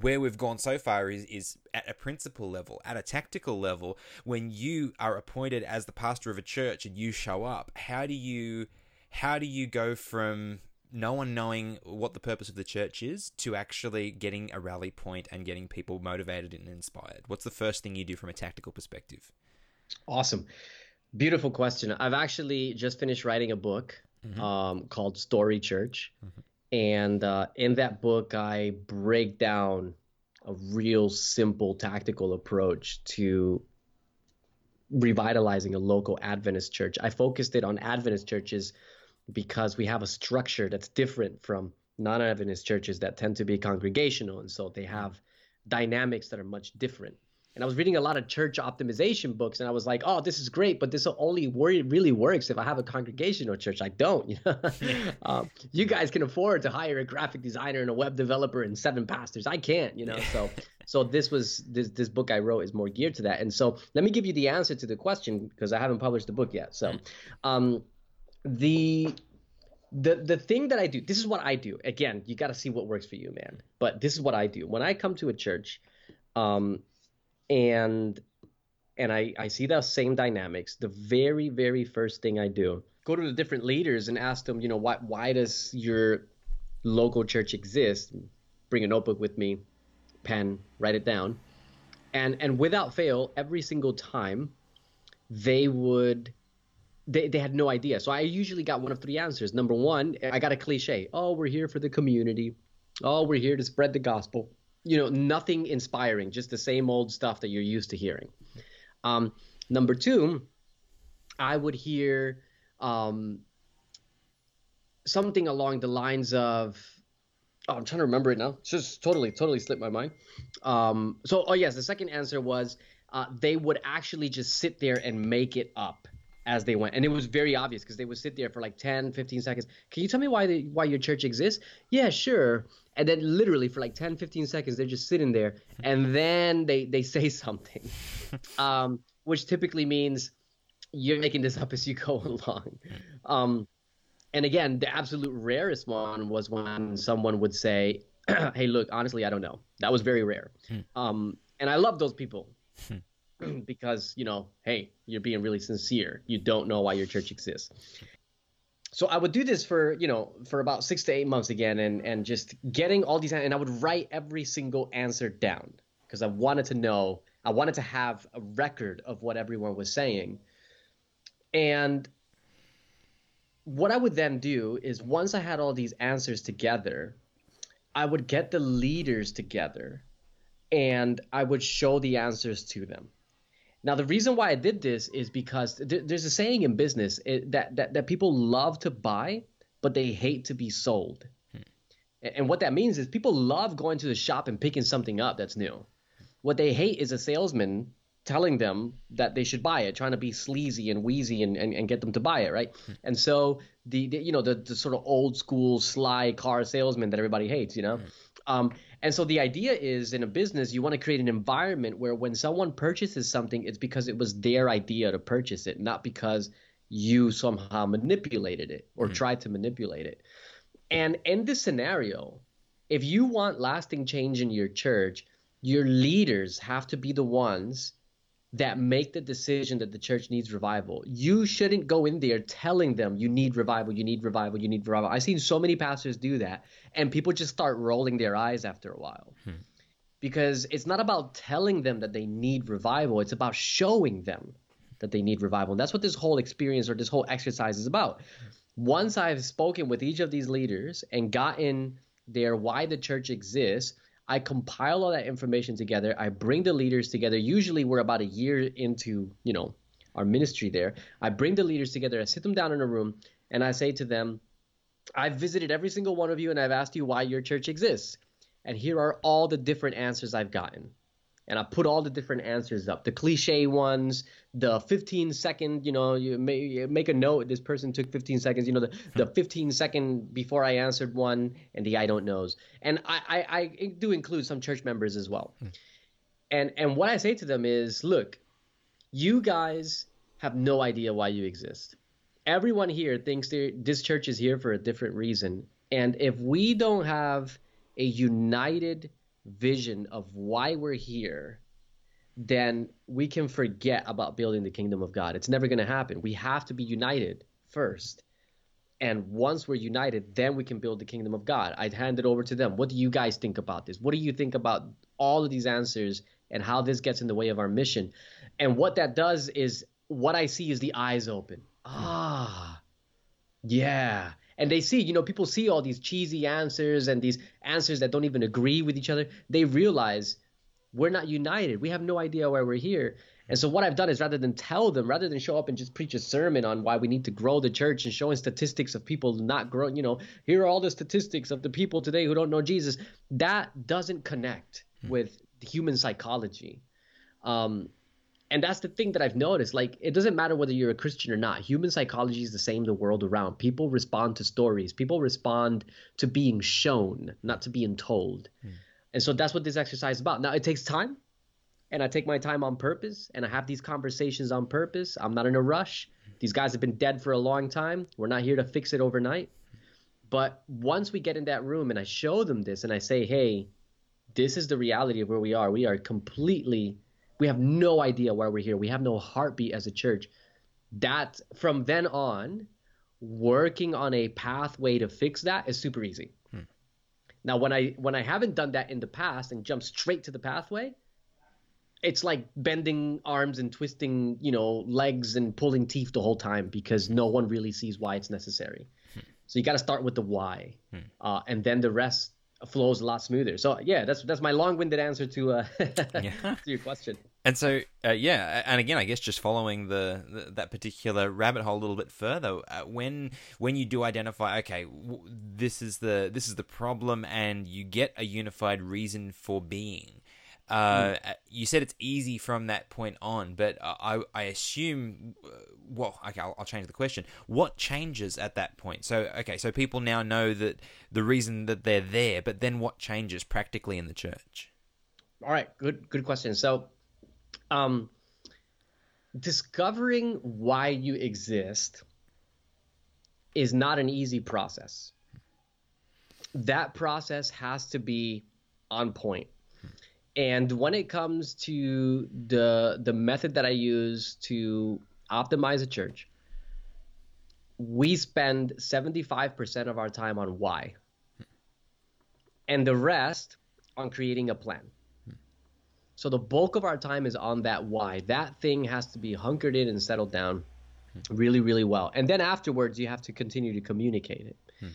where we've gone so far is is at a principle level, at a tactical level. When you are appointed as the pastor of a church and you show up, how do you how do you go from no one knowing what the purpose of the church is to actually getting a rally point and getting people motivated and inspired? What's the first thing you do from a tactical perspective? Awesome. Beautiful question. I've actually just finished writing a book mm-hmm. um, called Story Church. Mm-hmm and uh, in that book, I break down a real simple tactical approach to revitalizing a local Adventist church. I focused it on Adventist churches because we have a structure that's different from non Adventist churches that tend to be congregational. And so they have dynamics that are much different and I was reading a lot of church optimization books, and I was like, "Oh, this is great, but this only really works if I have a congregational church. I don't. You know, um, you guys can afford to hire a graphic designer and a web developer and seven pastors. I can't. You know, so so this was this this book I wrote is more geared to that. And so let me give you the answer to the question because I haven't published the book yet. So, um, the the the thing that I do, this is what I do. Again, you got to see what works for you, man. But this is what I do when I come to a church. Um, and and I, I see the same dynamics. The very, very first thing I do, go to the different leaders and ask them, you know, why why does your local church exist? Bring a notebook with me, pen, write it down. And and without fail, every single time they would they, they had no idea. So I usually got one of three answers. Number one, I got a cliche. Oh, we're here for the community. Oh, we're here to spread the gospel you know, nothing inspiring, just the same old stuff that you're used to hearing. Um, number two, I would hear um, something along the lines of, oh, I'm trying to remember it now. It's just totally, totally slipped my mind. Um, so, oh yes, the second answer was uh, they would actually just sit there and make it up as they went and it was very obvious because they would sit there for like 10 15 seconds can you tell me why the, why your church exists yeah sure and then literally for like 10 15 seconds they're just sitting there and then they they say something um, which typically means you're making this up as you go along. Um, and again the absolute rarest one was when someone would say hey look honestly i don't know. That was very rare. Hmm. um, and i love those people hmm. because you know hey you're being really sincere. You don't know why your church exists so i would do this for you know for about six to eight months again and and just getting all these and i would write every single answer down because i wanted to know i wanted to have a record of what everyone was saying. And what i would then do is once i had all these answers together i would get the leaders together and i would show the answers to them now, the reason why I did this is because th- there's a saying in business it, that, that that people love to buy, but they hate to be sold. Hmm. And what that means is people love going to the shop and picking something up that's new. What they hate is a salesman telling them that they should buy it, trying to be sleazy and wheezy and, and, and get them to buy it, right? Hmm. And so the, the, you know the, the sort of old school sly car salesman that everybody hates, you know. Hmm. Um, and so the idea is in a business you want to create an environment where when someone purchases something, it's because it was their idea to purchase it, not because you somehow manipulated it or mm-hmm. tried to manipulate it. And in this scenario, if you want lasting change in your church, your leaders have to be the ones that make the decision that the church needs revival. You shouldn't go in there telling them you need revival, you need revival, you need revival. I've seen so many pastors do that, and people just start rolling their eyes after a while. Hmm. Because it's not about telling them that they need revival, it's about showing them that they need revival. And that's what this whole experience or this whole exercise is about. Once I've spoken with each of these leaders and gotten their why the church exists, I compile all that information together. I bring the leaders together. Usually we're about a year into, you know, our ministry there. I bring the leaders together, I sit them down in a room, and I say to them, I've visited every single one of you and I've asked you why your church exists. And here are all the different answers I've gotten and I put all the different answers up, the cliche ones, the 15 second, you know, you, may, you make a note. This person took 15 seconds, you know, the, the 15 second before I answered one, and the I don't knows, and I, I, I do include some church members as well. Hmm. And and what I say to them is, look, you guys have no idea why you exist. Everyone here thinks this church is here for a different reason, and if we don't have a united vision of why we're here, then we can forget about building the kingdom of God. It's never going to happen. We have to be united first. And once we're united, then we can build the kingdom of God. I'd hand it over to them. What do you guys think about this? What do you think about all of these answers and how this gets in the way of our mission? And what that does is what I see is the eyes open. Ah, yeah and they see you know people see all these cheesy answers and these answers that don't even agree with each other. They realize we're not united. We have no idea why we're here. And so what i've done is rather than tell them rather than show up and just preach a sermon on why we need to grow the church and showing statistics of people not growing you know here are all the statistics of the people today who don't know jesus that doesn't connect hmm. with human psychology. Um, and that's the thing that I've noticed. Like, it doesn't matter whether you're a Christian or not. Human psychology is the same the world around. People respond to stories. People respond to being shown, not to being told. Mm. And so that's what this exercise is about. Now it takes time, and I take my time on purpose, and I have these conversations on purpose. I'm not in a rush. These guys have been dead for a long time. We're not here to fix it overnight. But once we get in that room and I show them this and I say, hey, this is the reality of where we are. We are completely we have no idea why we're here. We have no heartbeat as a church. That from then on, working on a pathway to fix that is super easy. Hmm. Now, when I when I haven't done that in the past and jump straight to the pathway, it's like bending arms and twisting, you know, legs and pulling teeth the whole time because no one really sees why it's necessary. Hmm. So you got to start with the why, hmm. uh, and then the rest flows a lot smoother. So yeah, that's that's my long-winded answer to uh, yeah. to your question. And so, uh, yeah, and again, I guess just following the, the that particular rabbit hole a little bit further, uh, when when you do identify, okay, w- this is the this is the problem, and you get a unified reason for being. Uh, mm. You said it's easy from that point on, but I, I assume, uh, well, okay, I'll, I'll, change the question. What changes at that point? So, okay, so people now know that the reason that they're there, but then what changes practically in the church? All right, good, good question. So, um, discovering why you exist is not an easy process. That process has to be on point. And when it comes to the the method that I use to optimize a church, we spend 75% of our time on why. And the rest on creating a plan. So the bulk of our time is on that why. That thing has to be hunkered in and settled down really, really well. And then afterwards, you have to continue to communicate it. Hmm.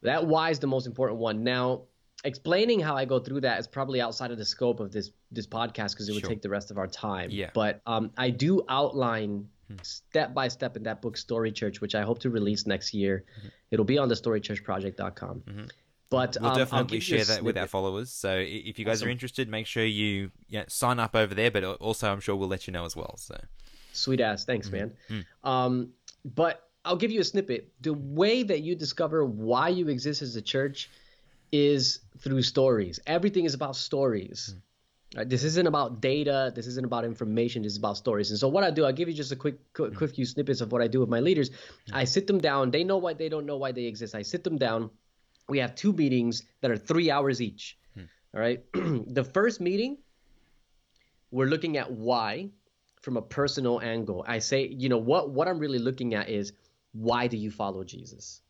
That why is the most important one. Now, explaining how I go through that is probably outside of the scope of this this podcast because it would sure. take the rest of our time. Yeah. But um, I do outline hmm. step by step in that book, Story Church, which I hope to release next year. Mm-hmm. It'll be on the storychurchproject.com. Mm-hmm. But we'll um, definitely share that with our followers. So if you guys Awesome. are interested, make sure you yeah, sign up over there. But also, I'm sure we'll let you know as well. So Sweet ass, thanks, man. Mm-hmm. Um, but I'll give you a snippet. The way that you discover why you exist as a church is through stories. Everything is about stories. Mm. Right? This isn't about data. This isn't about information. This is about stories. And so, what I do, I'll give you just a quick, quick, Mm. quick few snippets of what I do with my leaders. I sit them down. They know why they don't know why they exist. I sit them down. We have two meetings that are three hours each. All right. the first meeting, we're looking at why from a personal angle. I say, you know, what what I'm really looking at is why do you follow Jesus?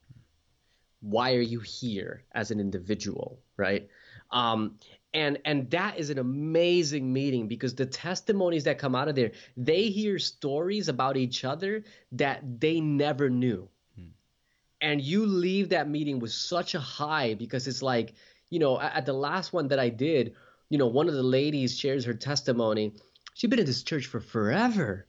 Why are you here as an individual, right? Um, and and that is an amazing meeting because the testimonies that come out of there, they hear stories about each other that they never knew and you leave that meeting with such a high because it's like you know at, the last one that i did you know one of the ladies shares her testimony. She'd been in this church for forever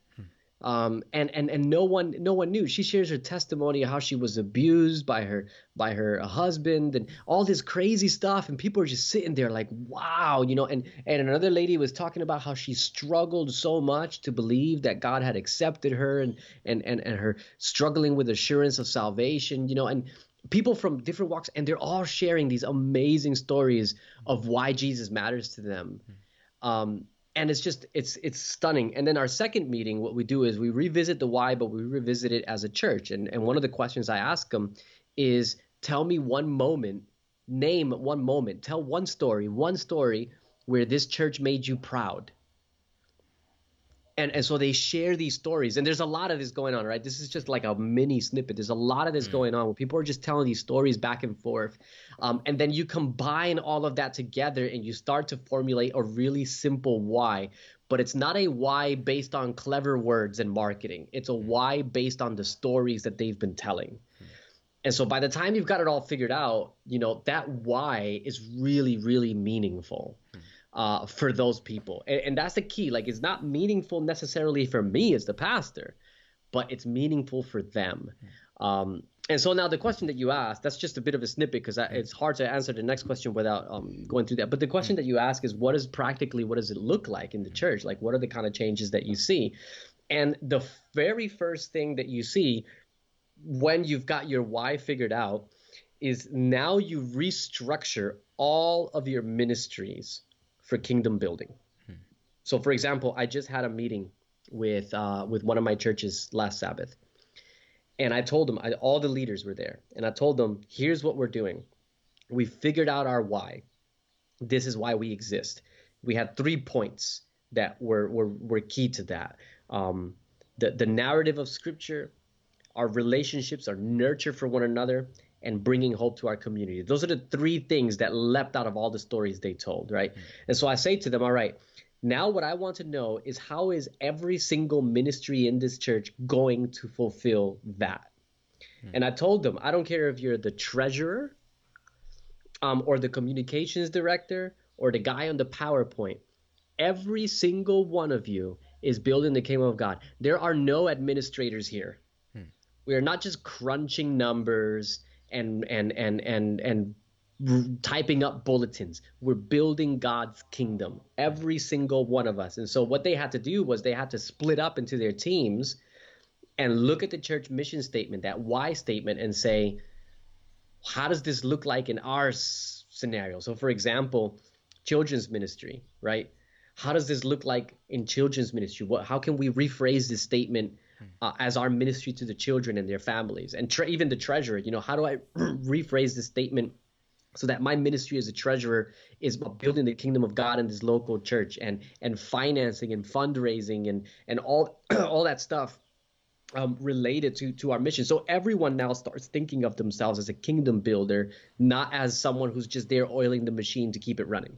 um, and and and no one no one knew. She shares her testimony of how she was abused by her by her husband and all this crazy stuff. And people are just sitting there like wow you know and and another lady was talking about how she struggled so much to believe that god had accepted her and and and, and her struggling with assurance of salvation you know and people from different walks and they're all sharing these amazing stories of why jesus matters to them. Um, and it's just it's it's stunning. And then our second meeting what we do is we revisit the why but we revisit it as a church. And and one of the questions i ask them is tell me one moment name one moment tell one story one story where this church made you proud and and so they share these stories and there's a lot of this going on right? This is just like a mini snippet. There's a lot of this hmm. going on where people are just telling these stories back and forth um, and then you combine all of that together and you start to formulate a really simple why but it's not a why based on clever words and marketing. It's a hmm. why based on the stories that they've been telling. Hmm. And so by the time you've got it all figured out, you know, that why is really, really meaningful uh, for those people. And, and that's the key. Like, it's not meaningful necessarily for me as the pastor, but it's meaningful for them. Um, and so now the question that you asked, that's just a bit of a snippet because it's hard to answer the next question without um, going through that. But the question that you ask is what is practically, what does it look like in the church? Like, what are the kind of changes that you see? And the very first thing that you see when you've got your why figured out is now you restructure all of your ministries for kingdom building. So, for example, I just had a meeting with uh, with one of my churches last Sabbath, and I told them I, all the leaders were there, and I told them, "Here's what we're doing. We figured out our why. This is why we exist. We had three points that were were, were key to that. Um, the the narrative of Scripture, our relationships, our nurture for one another, and bringing hope to our community. Those are the three things that leapt out of all the stories they told, right? Mm-hmm. And so I say to them, all right, now what I want to know is how is every single ministry in this church going to fulfill that? Mm-hmm. And I told them, I don't care if you're the treasurer um, or the communications director or the guy on the PowerPoint. Every single one of you is building the kingdom of God. There are no administrators here. Hmm. We are not just crunching numbers and and and and and typing up bulletins. We're building God's kingdom. Every single one of us. And so what they had to do was they had to split up into their teams and look at the church mission statement, that why statement, and say, how does this look like in our s- scenario? So, for example, children's ministry, right? How does this look like in children's ministry? What, how can we rephrase this statement uh, as our ministry to the children and their families? And tre- even the treasurer, you know, how do I rephrase this statement so that my ministry as a treasurer is about building the kingdom of God in this local church and and financing and fundraising and and all all that stuff um, related to to our mission. So everyone now starts thinking of themselves as a kingdom builder, not as someone who's just there oiling the machine to keep it running.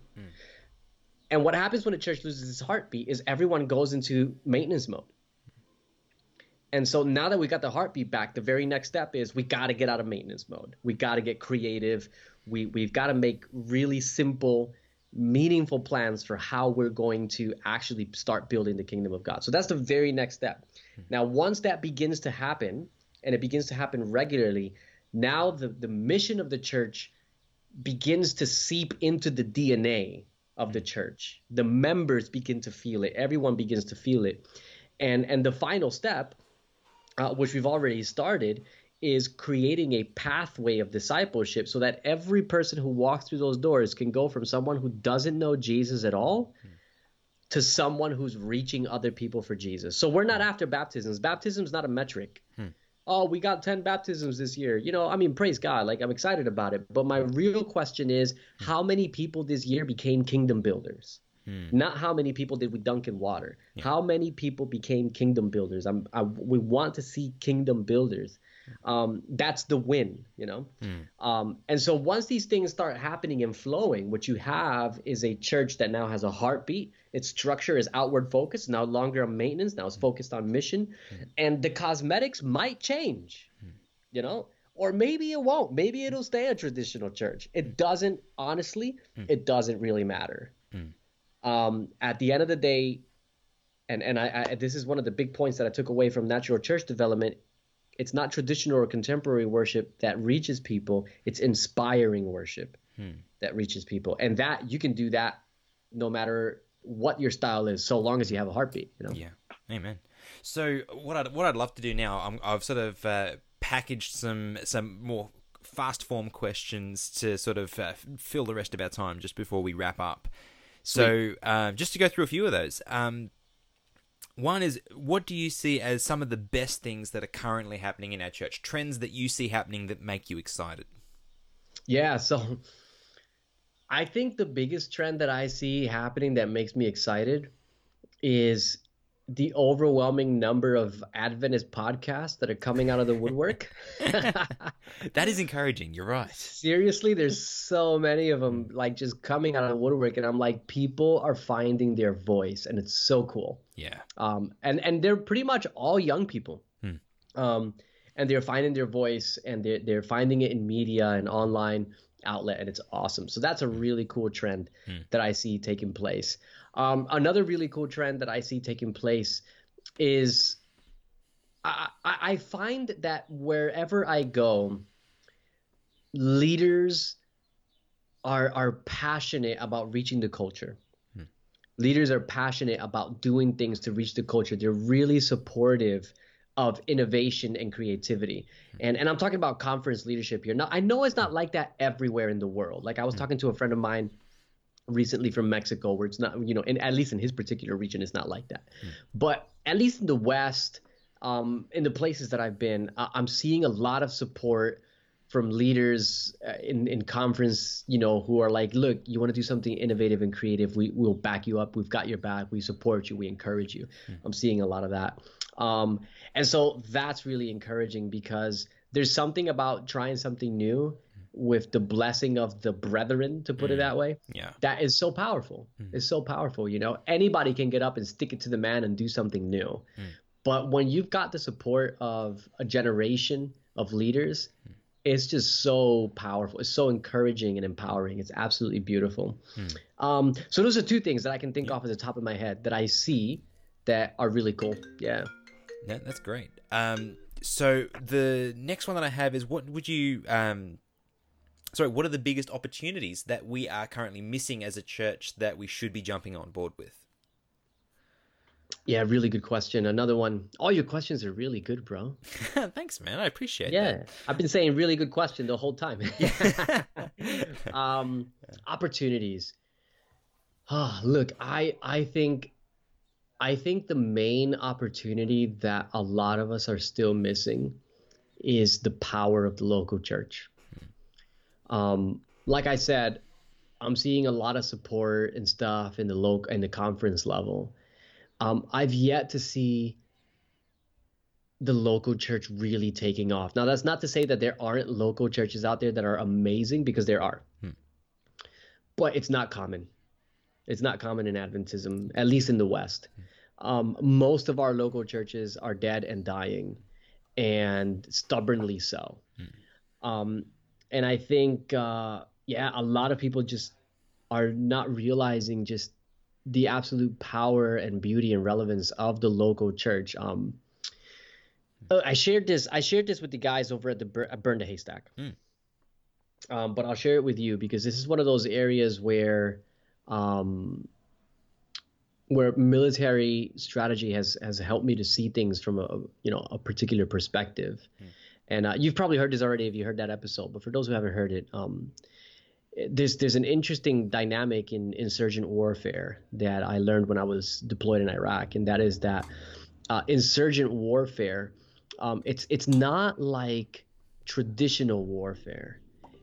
And what happens when a church loses its heartbeat is everyone goes into maintenance mode. And so now that we got the heartbeat back, the very next step is we got to get out of maintenance mode. We got to get creative. We we've got to make really simple, meaningful plans for how we're going to actually start building the kingdom of God. So that's the very next step. Mm-hmm. Now, once that begins to happen, and it begins to happen regularly, now the, the mission of the church begins to seep into the DNA of the mm-hmm. church. The members begin to feel it. Everyone begins to feel it. And and the final step, uh, which we've already started, is creating a pathway of discipleship so that every person who walks through those doors can go from someone who doesn't know Jesus at all hmm. to someone who's reaching other people for Jesus. So we're not hmm. after baptisms. Baptism is not a metric. Hmm. Oh, we got 10 baptisms this year. You know, I mean, praise God. Like, I'm excited about it. But my real question is how many people this year became kingdom builders? Hmm. Not how many people did we dunk in water. How many people became kingdom builders? I'm, I, we want to see kingdom builders. Um, that's the win, you know. Hmm. Um, and so once these things start happening and flowing, what you have is a church that now has a heartbeat. Its structure is outward focused, no longer on maintenance. Now it's hmm. focused on mission, and the cosmetics might change, you know. Or maybe it won't. Maybe it'll stay a traditional church. It doesn't. Honestly, it doesn't really matter um, at the end of the day, and and I, I this is one of the big points that I took away from natural church development. It's not traditional or contemporary worship that reaches people. It's inspiring worship that reaches people, and that you can do that no matter what your style is, so long as you have a heartbeat. You know. Yeah, amen. So what I'd what I'd love to do now, I'm, I've sort of uh, packaged some some more fast form questions to sort of uh, fill the rest of our time just before we wrap up. So uh, just to go through a few of those. Um, one is what do you see as some of the best things that are currently happening in our church? Trends that you see happening that make you excited? Yeah, so I think the biggest trend that I see happening that makes me excited is the overwhelming number of Adventist podcasts that are coming out of the woodwork. That is encouraging. You're right. Seriously, there's so many of them like just coming out of the woodwork and I'm like people are finding their voice and it's so cool. Yeah. Um and and they're pretty much all young people. Um and they're finding their voice and they're they're finding it in media and online outlet and it's awesome. So that's a really cool trend that I see taking place. Um, another really cool trend that I see taking place is I, I I find that wherever I go, leaders are are passionate about reaching the culture. Hmm. Leaders are passionate about doing things to reach the culture. They're really supportive of innovation and creativity. Hmm. And and I'm talking about conference leadership here. Now I know it's not hmm. like that everywhere in the world. Like I was talking to a friend of mine recently from Mexico where it's not, you know, in, at least in his particular region, it's not like that. But at least in the West, um, in the places that I've been, I- I'm seeing a lot of support from leaders uh, in, in conference, you know, who are like, look, you want to do something innovative and creative. We will back you up. We've got your back. We support you. We encourage you. I'm seeing a lot of that. Um, and so that's really encouraging because there's something about trying something new with the blessing of the brethren, to put it that way Yeah. that is so powerful. It's so powerful. You know, anybody can get up and stick it to the man and do something new. But when you've got the support of a generation of leaders, it's just so powerful. It's so encouraging and empowering. It's absolutely beautiful. Um, so those are two things that I can think off at the top of my head that I see that are really cool. Yeah. Yeah, that's great. Um, so the next one that I have is what would you um, sorry, what are the biggest opportunities that we are currently missing as a church that we should be jumping on board with? Yeah, really good question. Another one. All your questions are really good, bro. Thanks, man. I appreciate Yeah, that. I've been saying really good question the whole time. um, opportunities. Ah, look, I I think I think the main opportunity that a lot of us are still missing is the power of the local church. Um, like I said, I'm seeing a lot of support and stuff in the local in the conference level. Um, I've yet to see the local church really taking off. Now, that's not to say that there aren't local churches out there that are amazing because there are, but it's not common. It's not common in Adventism, at least in the West. Um, most of our local churches are dead and dying, and stubbornly so. Um, and I think, uh, yeah, a lot of people just are not realizing just the absolute power and beauty and relevance of the local church. Um, uh, I shared this. I shared this with the guys over at the Bur- uh, Burn the Haystack. Hmm. um, but I'll share it with you because this is one of those areas where um, where military strategy has has helped me to see things from a you know a particular perspective. Mm. And uh, you've probably heard this already if you heard that episode, but for those who haven't heard it, um, there's there's an interesting dynamic in insurgent warfare that I learned when I was deployed in Iraq, and that is that uh, insurgent warfare, um, it's it's not like traditional warfare.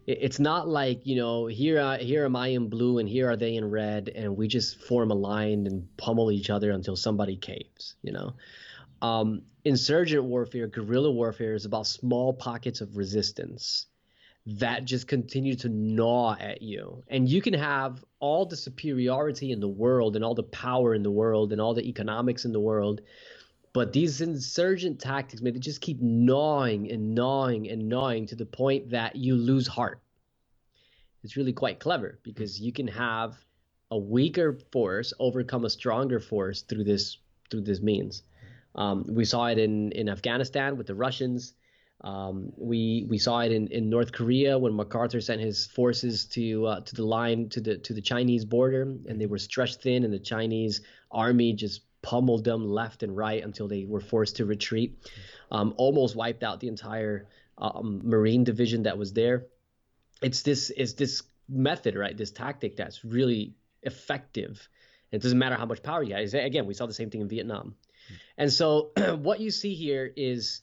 It, it's not like you know here I, here am I in blue and here are they in red, and we just form a line and pummel each other until somebody caves. You know, um, insurgent warfare, guerrilla warfare is about small pockets of resistance that just continue to gnaw at you. And you can have all the superiority in the world and all the power in the world and all the economics in the world. But these insurgent tactics, man, they just keep gnawing and gnawing and gnawing to the point that you lose heart. It's really quite clever because you can have a weaker force overcome a stronger force through this through this means. Um, we saw it in in Afghanistan with the Russians. Um, we we saw it in, in North Korea when MacArthur sent his forces to uh, to the line to the to the Chinese border, and they were stretched thin, and the Chinese army just pummeled them left and right until they were forced to retreat. Um, almost wiped out the entire um, Marine division that was there. It's this is this method, right? This tactic that's really effective. It doesn't matter how much power you have. Again, we saw the same thing in Vietnam. And so what you see here is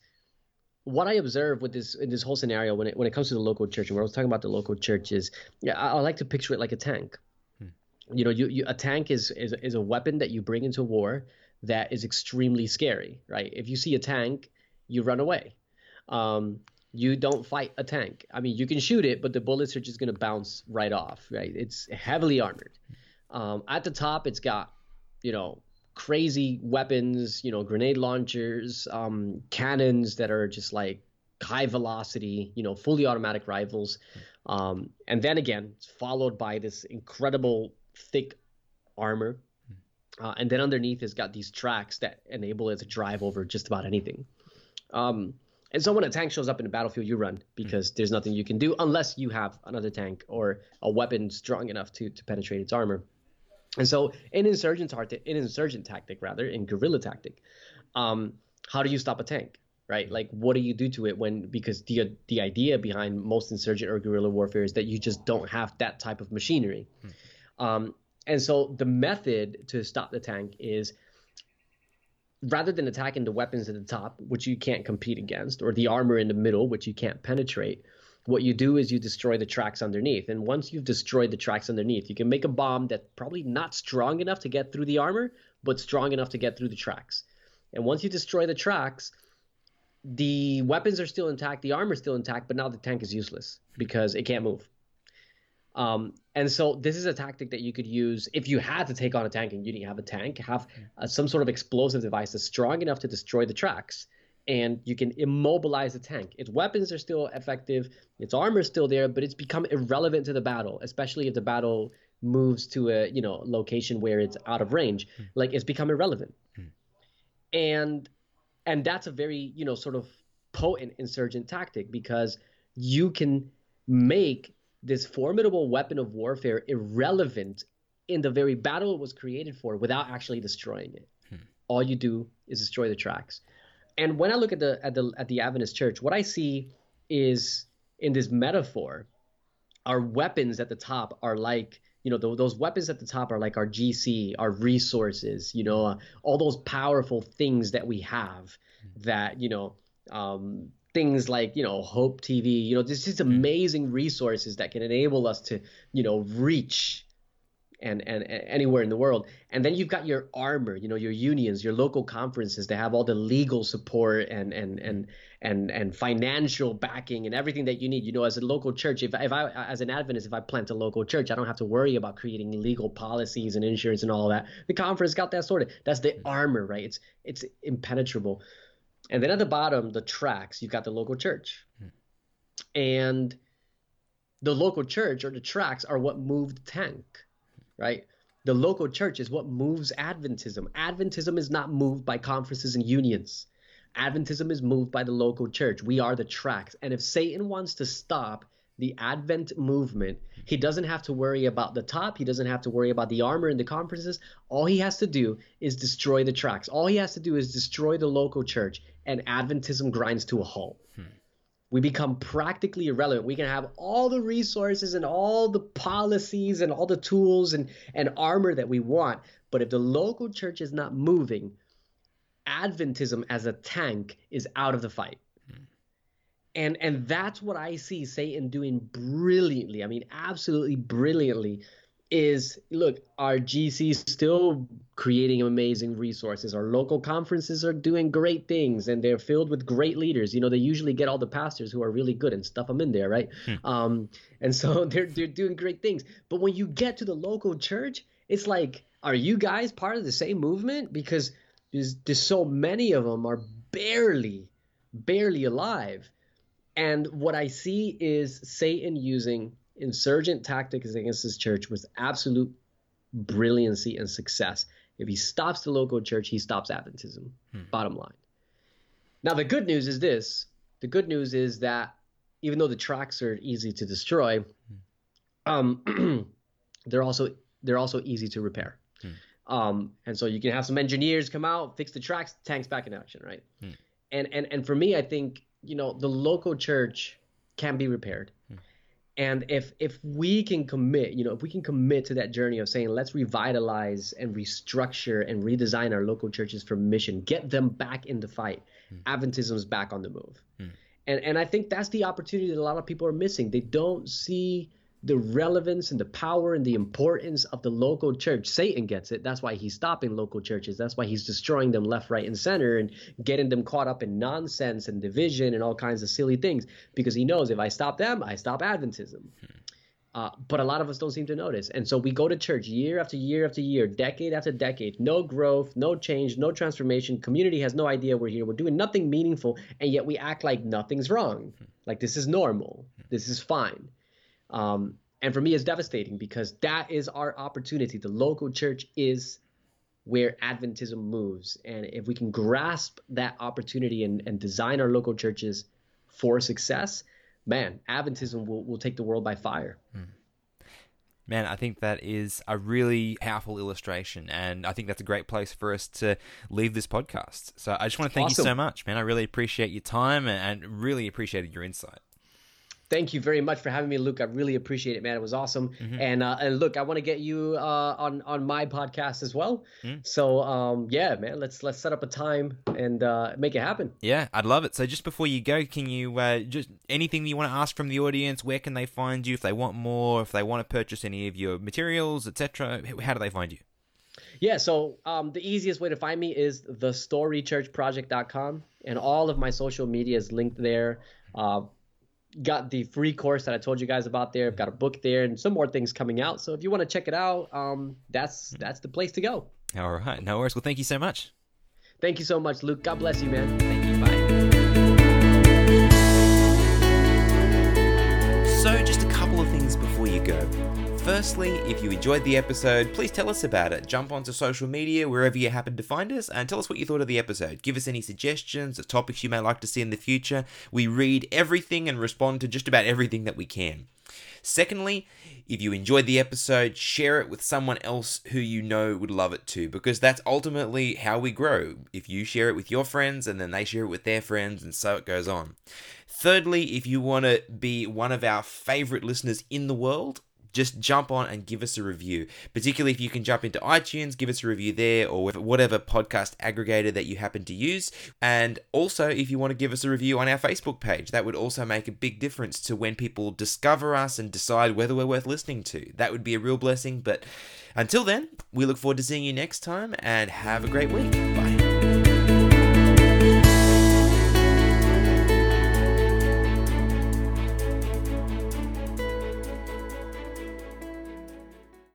what I observe with this in this whole scenario when it when it comes to the local church and when I was talking about the local churches, yeah, I, I like to picture it like a tank. Hmm. You know, you, you a tank is, is is a weapon that you bring into war that is extremely scary, right? If you see a tank, you run away. Um, you don't fight a tank. I mean, you can shoot it, but the bullets are just going to bounce right off, right? It's heavily armored. Um, at the top, it's got, you know, crazy weapons, you know, grenade launchers, um, cannons that are just like high velocity, you know, fully automatic rifles. Um, and then again, it's followed by this incredible thick armor. Uh, and then underneath it's got these tracks that enable it to drive over just about anything. Um, and so when a tank shows up in the battlefield, you run because there's nothing you can do unless you have another tank or a weapon strong enough to, to penetrate its armor. And so, in insurgent tactic, in insurgent tactic rather, in guerrilla tactic, um, how do you stop a tank? Right? Like, what do you do to it when? Because the the idea behind most insurgent or guerrilla warfare is that you just don't have that type of machinery. Hmm. Um, and so, the method to stop the tank is rather than attacking the weapons at the top, which you can't compete against, or the armor in the middle, which you can't penetrate, what you do is you destroy the tracks underneath. And once you've destroyed the tracks underneath, you can make a bomb that's probably not strong enough to get through the armor, but strong enough to get through the tracks. And once you destroy the tracks, the weapons are still intact, the armor is still intact, but now the tank is useless because it can't move. Um, and so this is a tactic that you could use if you had to take on a tank and you didn't have a tank, have uh, some sort of explosive device that's strong enough to destroy the tracks and you can immobilize the tank. Its weapons are still effective, its armor is still there, but it's become irrelevant to the battle, especially if the battle moves to a you know location where it's out of range. Mm. Like it's become irrelevant, mm. and and that's a very you know sort of potent insurgent tactic because you can make this formidable weapon of warfare irrelevant in the very battle it was created for without actually destroying it. Hmm. All you do is destroy the tracks and when I look at the at the at the Adventist church, what I see is in this metaphor, our weapons at the top are like you know the, those weapons at the top are like our GC, our resources, you know, uh, all those powerful things that we have that you know. Um, things like you know hope tv you know just amazing resources that can enable us to you know reach and, and, and anywhere in the world. And then you've got your armor, you know, your unions, your local conferences. They have all the legal support and and and and and financial backing and everything that you need. You know, as a local church, if if I as an Adventist, if I plant a local church, I don't have to worry about creating legal policies and insurance and all that. The conference got that sorted. That's the armor, right? It's it's impenetrable. And then at the bottom, the tracks, you've got the local church. Hmm. And the local church or the tracks are what moved the tank right? The local church is what moves Adventism. Adventism is not moved by conferences and unions. Adventism is moved by the local church. We are the tracks. And if Satan wants to stop the Advent movement, he doesn't have to worry about the top. He doesn't have to worry about the armor in the conferences. All he has to do is destroy the tracks. All he has to do is destroy the local church, and Adventism grinds to a halt. Hmm. We become practically irrelevant. We can have all the resources and all the policies and all the tools and, and armor that we want. But if the local church is not moving, Adventism as a tank is out of the fight and and that's what i see satan doing brilliantly i mean absolutely brilliantly is look our gc still creating amazing resources. Our local conferences are doing great things and they're filled with great leaders. You know they usually get all the pastors who are really good and stuff them in there right? Hmm. um, and so they're they're doing great things. But when you get to the local church it's like are you guys part of the same movement? Because there's, there's so many of them are barely barely alive. And what I see is Satan using insurgent tactics against his church with absolute brilliancy and success. If he stops the local church, he stops Adventism. Hmm. Bottom line. Now, the good news is this the good news is that even though the tracks are easy to destroy, hmm. um, they're also they're also easy to repair. Hmm. Um, and so you can have some engineers come out, fix the tracks, tanks back in action, right? Hmm. And and and for me, I think you know the local church can be repaired. And if if we can commit you know if we can commit to that journey of saying let's revitalize and restructure and redesign our local churches for mission get them back in the fight hmm. adventism's back on the move hmm. and and i think that's the opportunity that a lot of people are missing they don't see the relevance and the power and the importance of the local church. Satan gets it. That's why he's stopping local churches. That's why he's destroying them left, right, and center and getting them caught up in nonsense and division and all kinds of silly things because he knows if I stop them, I stop Adventism. Hmm. Uh, but a lot of us don't seem to notice. And so we go to church year after year after year, decade after decade, no growth, no change, no transformation. Community has no idea we're here. We're doing nothing meaningful, and yet we act like nothing's wrong. Hmm. Like this is normal. This is fine. Um, and for me, it's devastating because that is our opportunity. The local church is where Adventism moves. And if we can grasp that opportunity and, and design our local churches for success, man, Adventism will, will take the world by fire. Hmm. Man, I think that is a really powerful illustration, and I think that's a great place for us to leave this podcast. So I just want to thank awesome. you so much, man. I really appreciate your time and really appreciated your insight thank you very much for having me, Luke. I really appreciate it, man. It was awesome. Mm-hmm. And uh, and look, I want to get you uh, on on my podcast as well. Mm-hmm. So um, yeah, man, let's let's set up a time and uh, make it happen. Yeah, I'd love it. So just before you go, can you uh, just anything you want to ask from the audience? Where can they find you if they want more? If they want to purchase any of your materials, etc. How do they find you? Yeah, so um, the easiest way to find me is thestorychurchproject.com, and all of my social media is linked there. Uh, got the free course that I told you guys about there. I've got a book there and some more things coming out. So if you want to check it out, um, that's that's the place to go. All right, no worries. Well, thank you so much. Thank you so much, Luke. God bless you, man. Thank you. Firstly, if you enjoyed the episode, please tell us about it. Jump onto social media, wherever you happen to find us, and tell us what you thought of the episode. Give us any suggestions or topics you may like to see in the future. We read everything and respond to just about everything that we can. Secondly, if you enjoyed the episode, share it with someone else who you know would love it too, because that's ultimately how we grow. If you share it with your friends and then they share it with their friends, and so it goes on. Thirdly, if you want to be one of our favorite listeners in the world, just jump on and give us a review. Particularly if you can jump into iTunes, give us a review there or whatever podcast aggregator that you happen to use. And also, if you want to give us a review on our Facebook page, that would also make a big difference to when people discover us and decide whether we're worth listening to. That would be a real blessing. But until then, we look forward to seeing you next time and have a great week. Bye.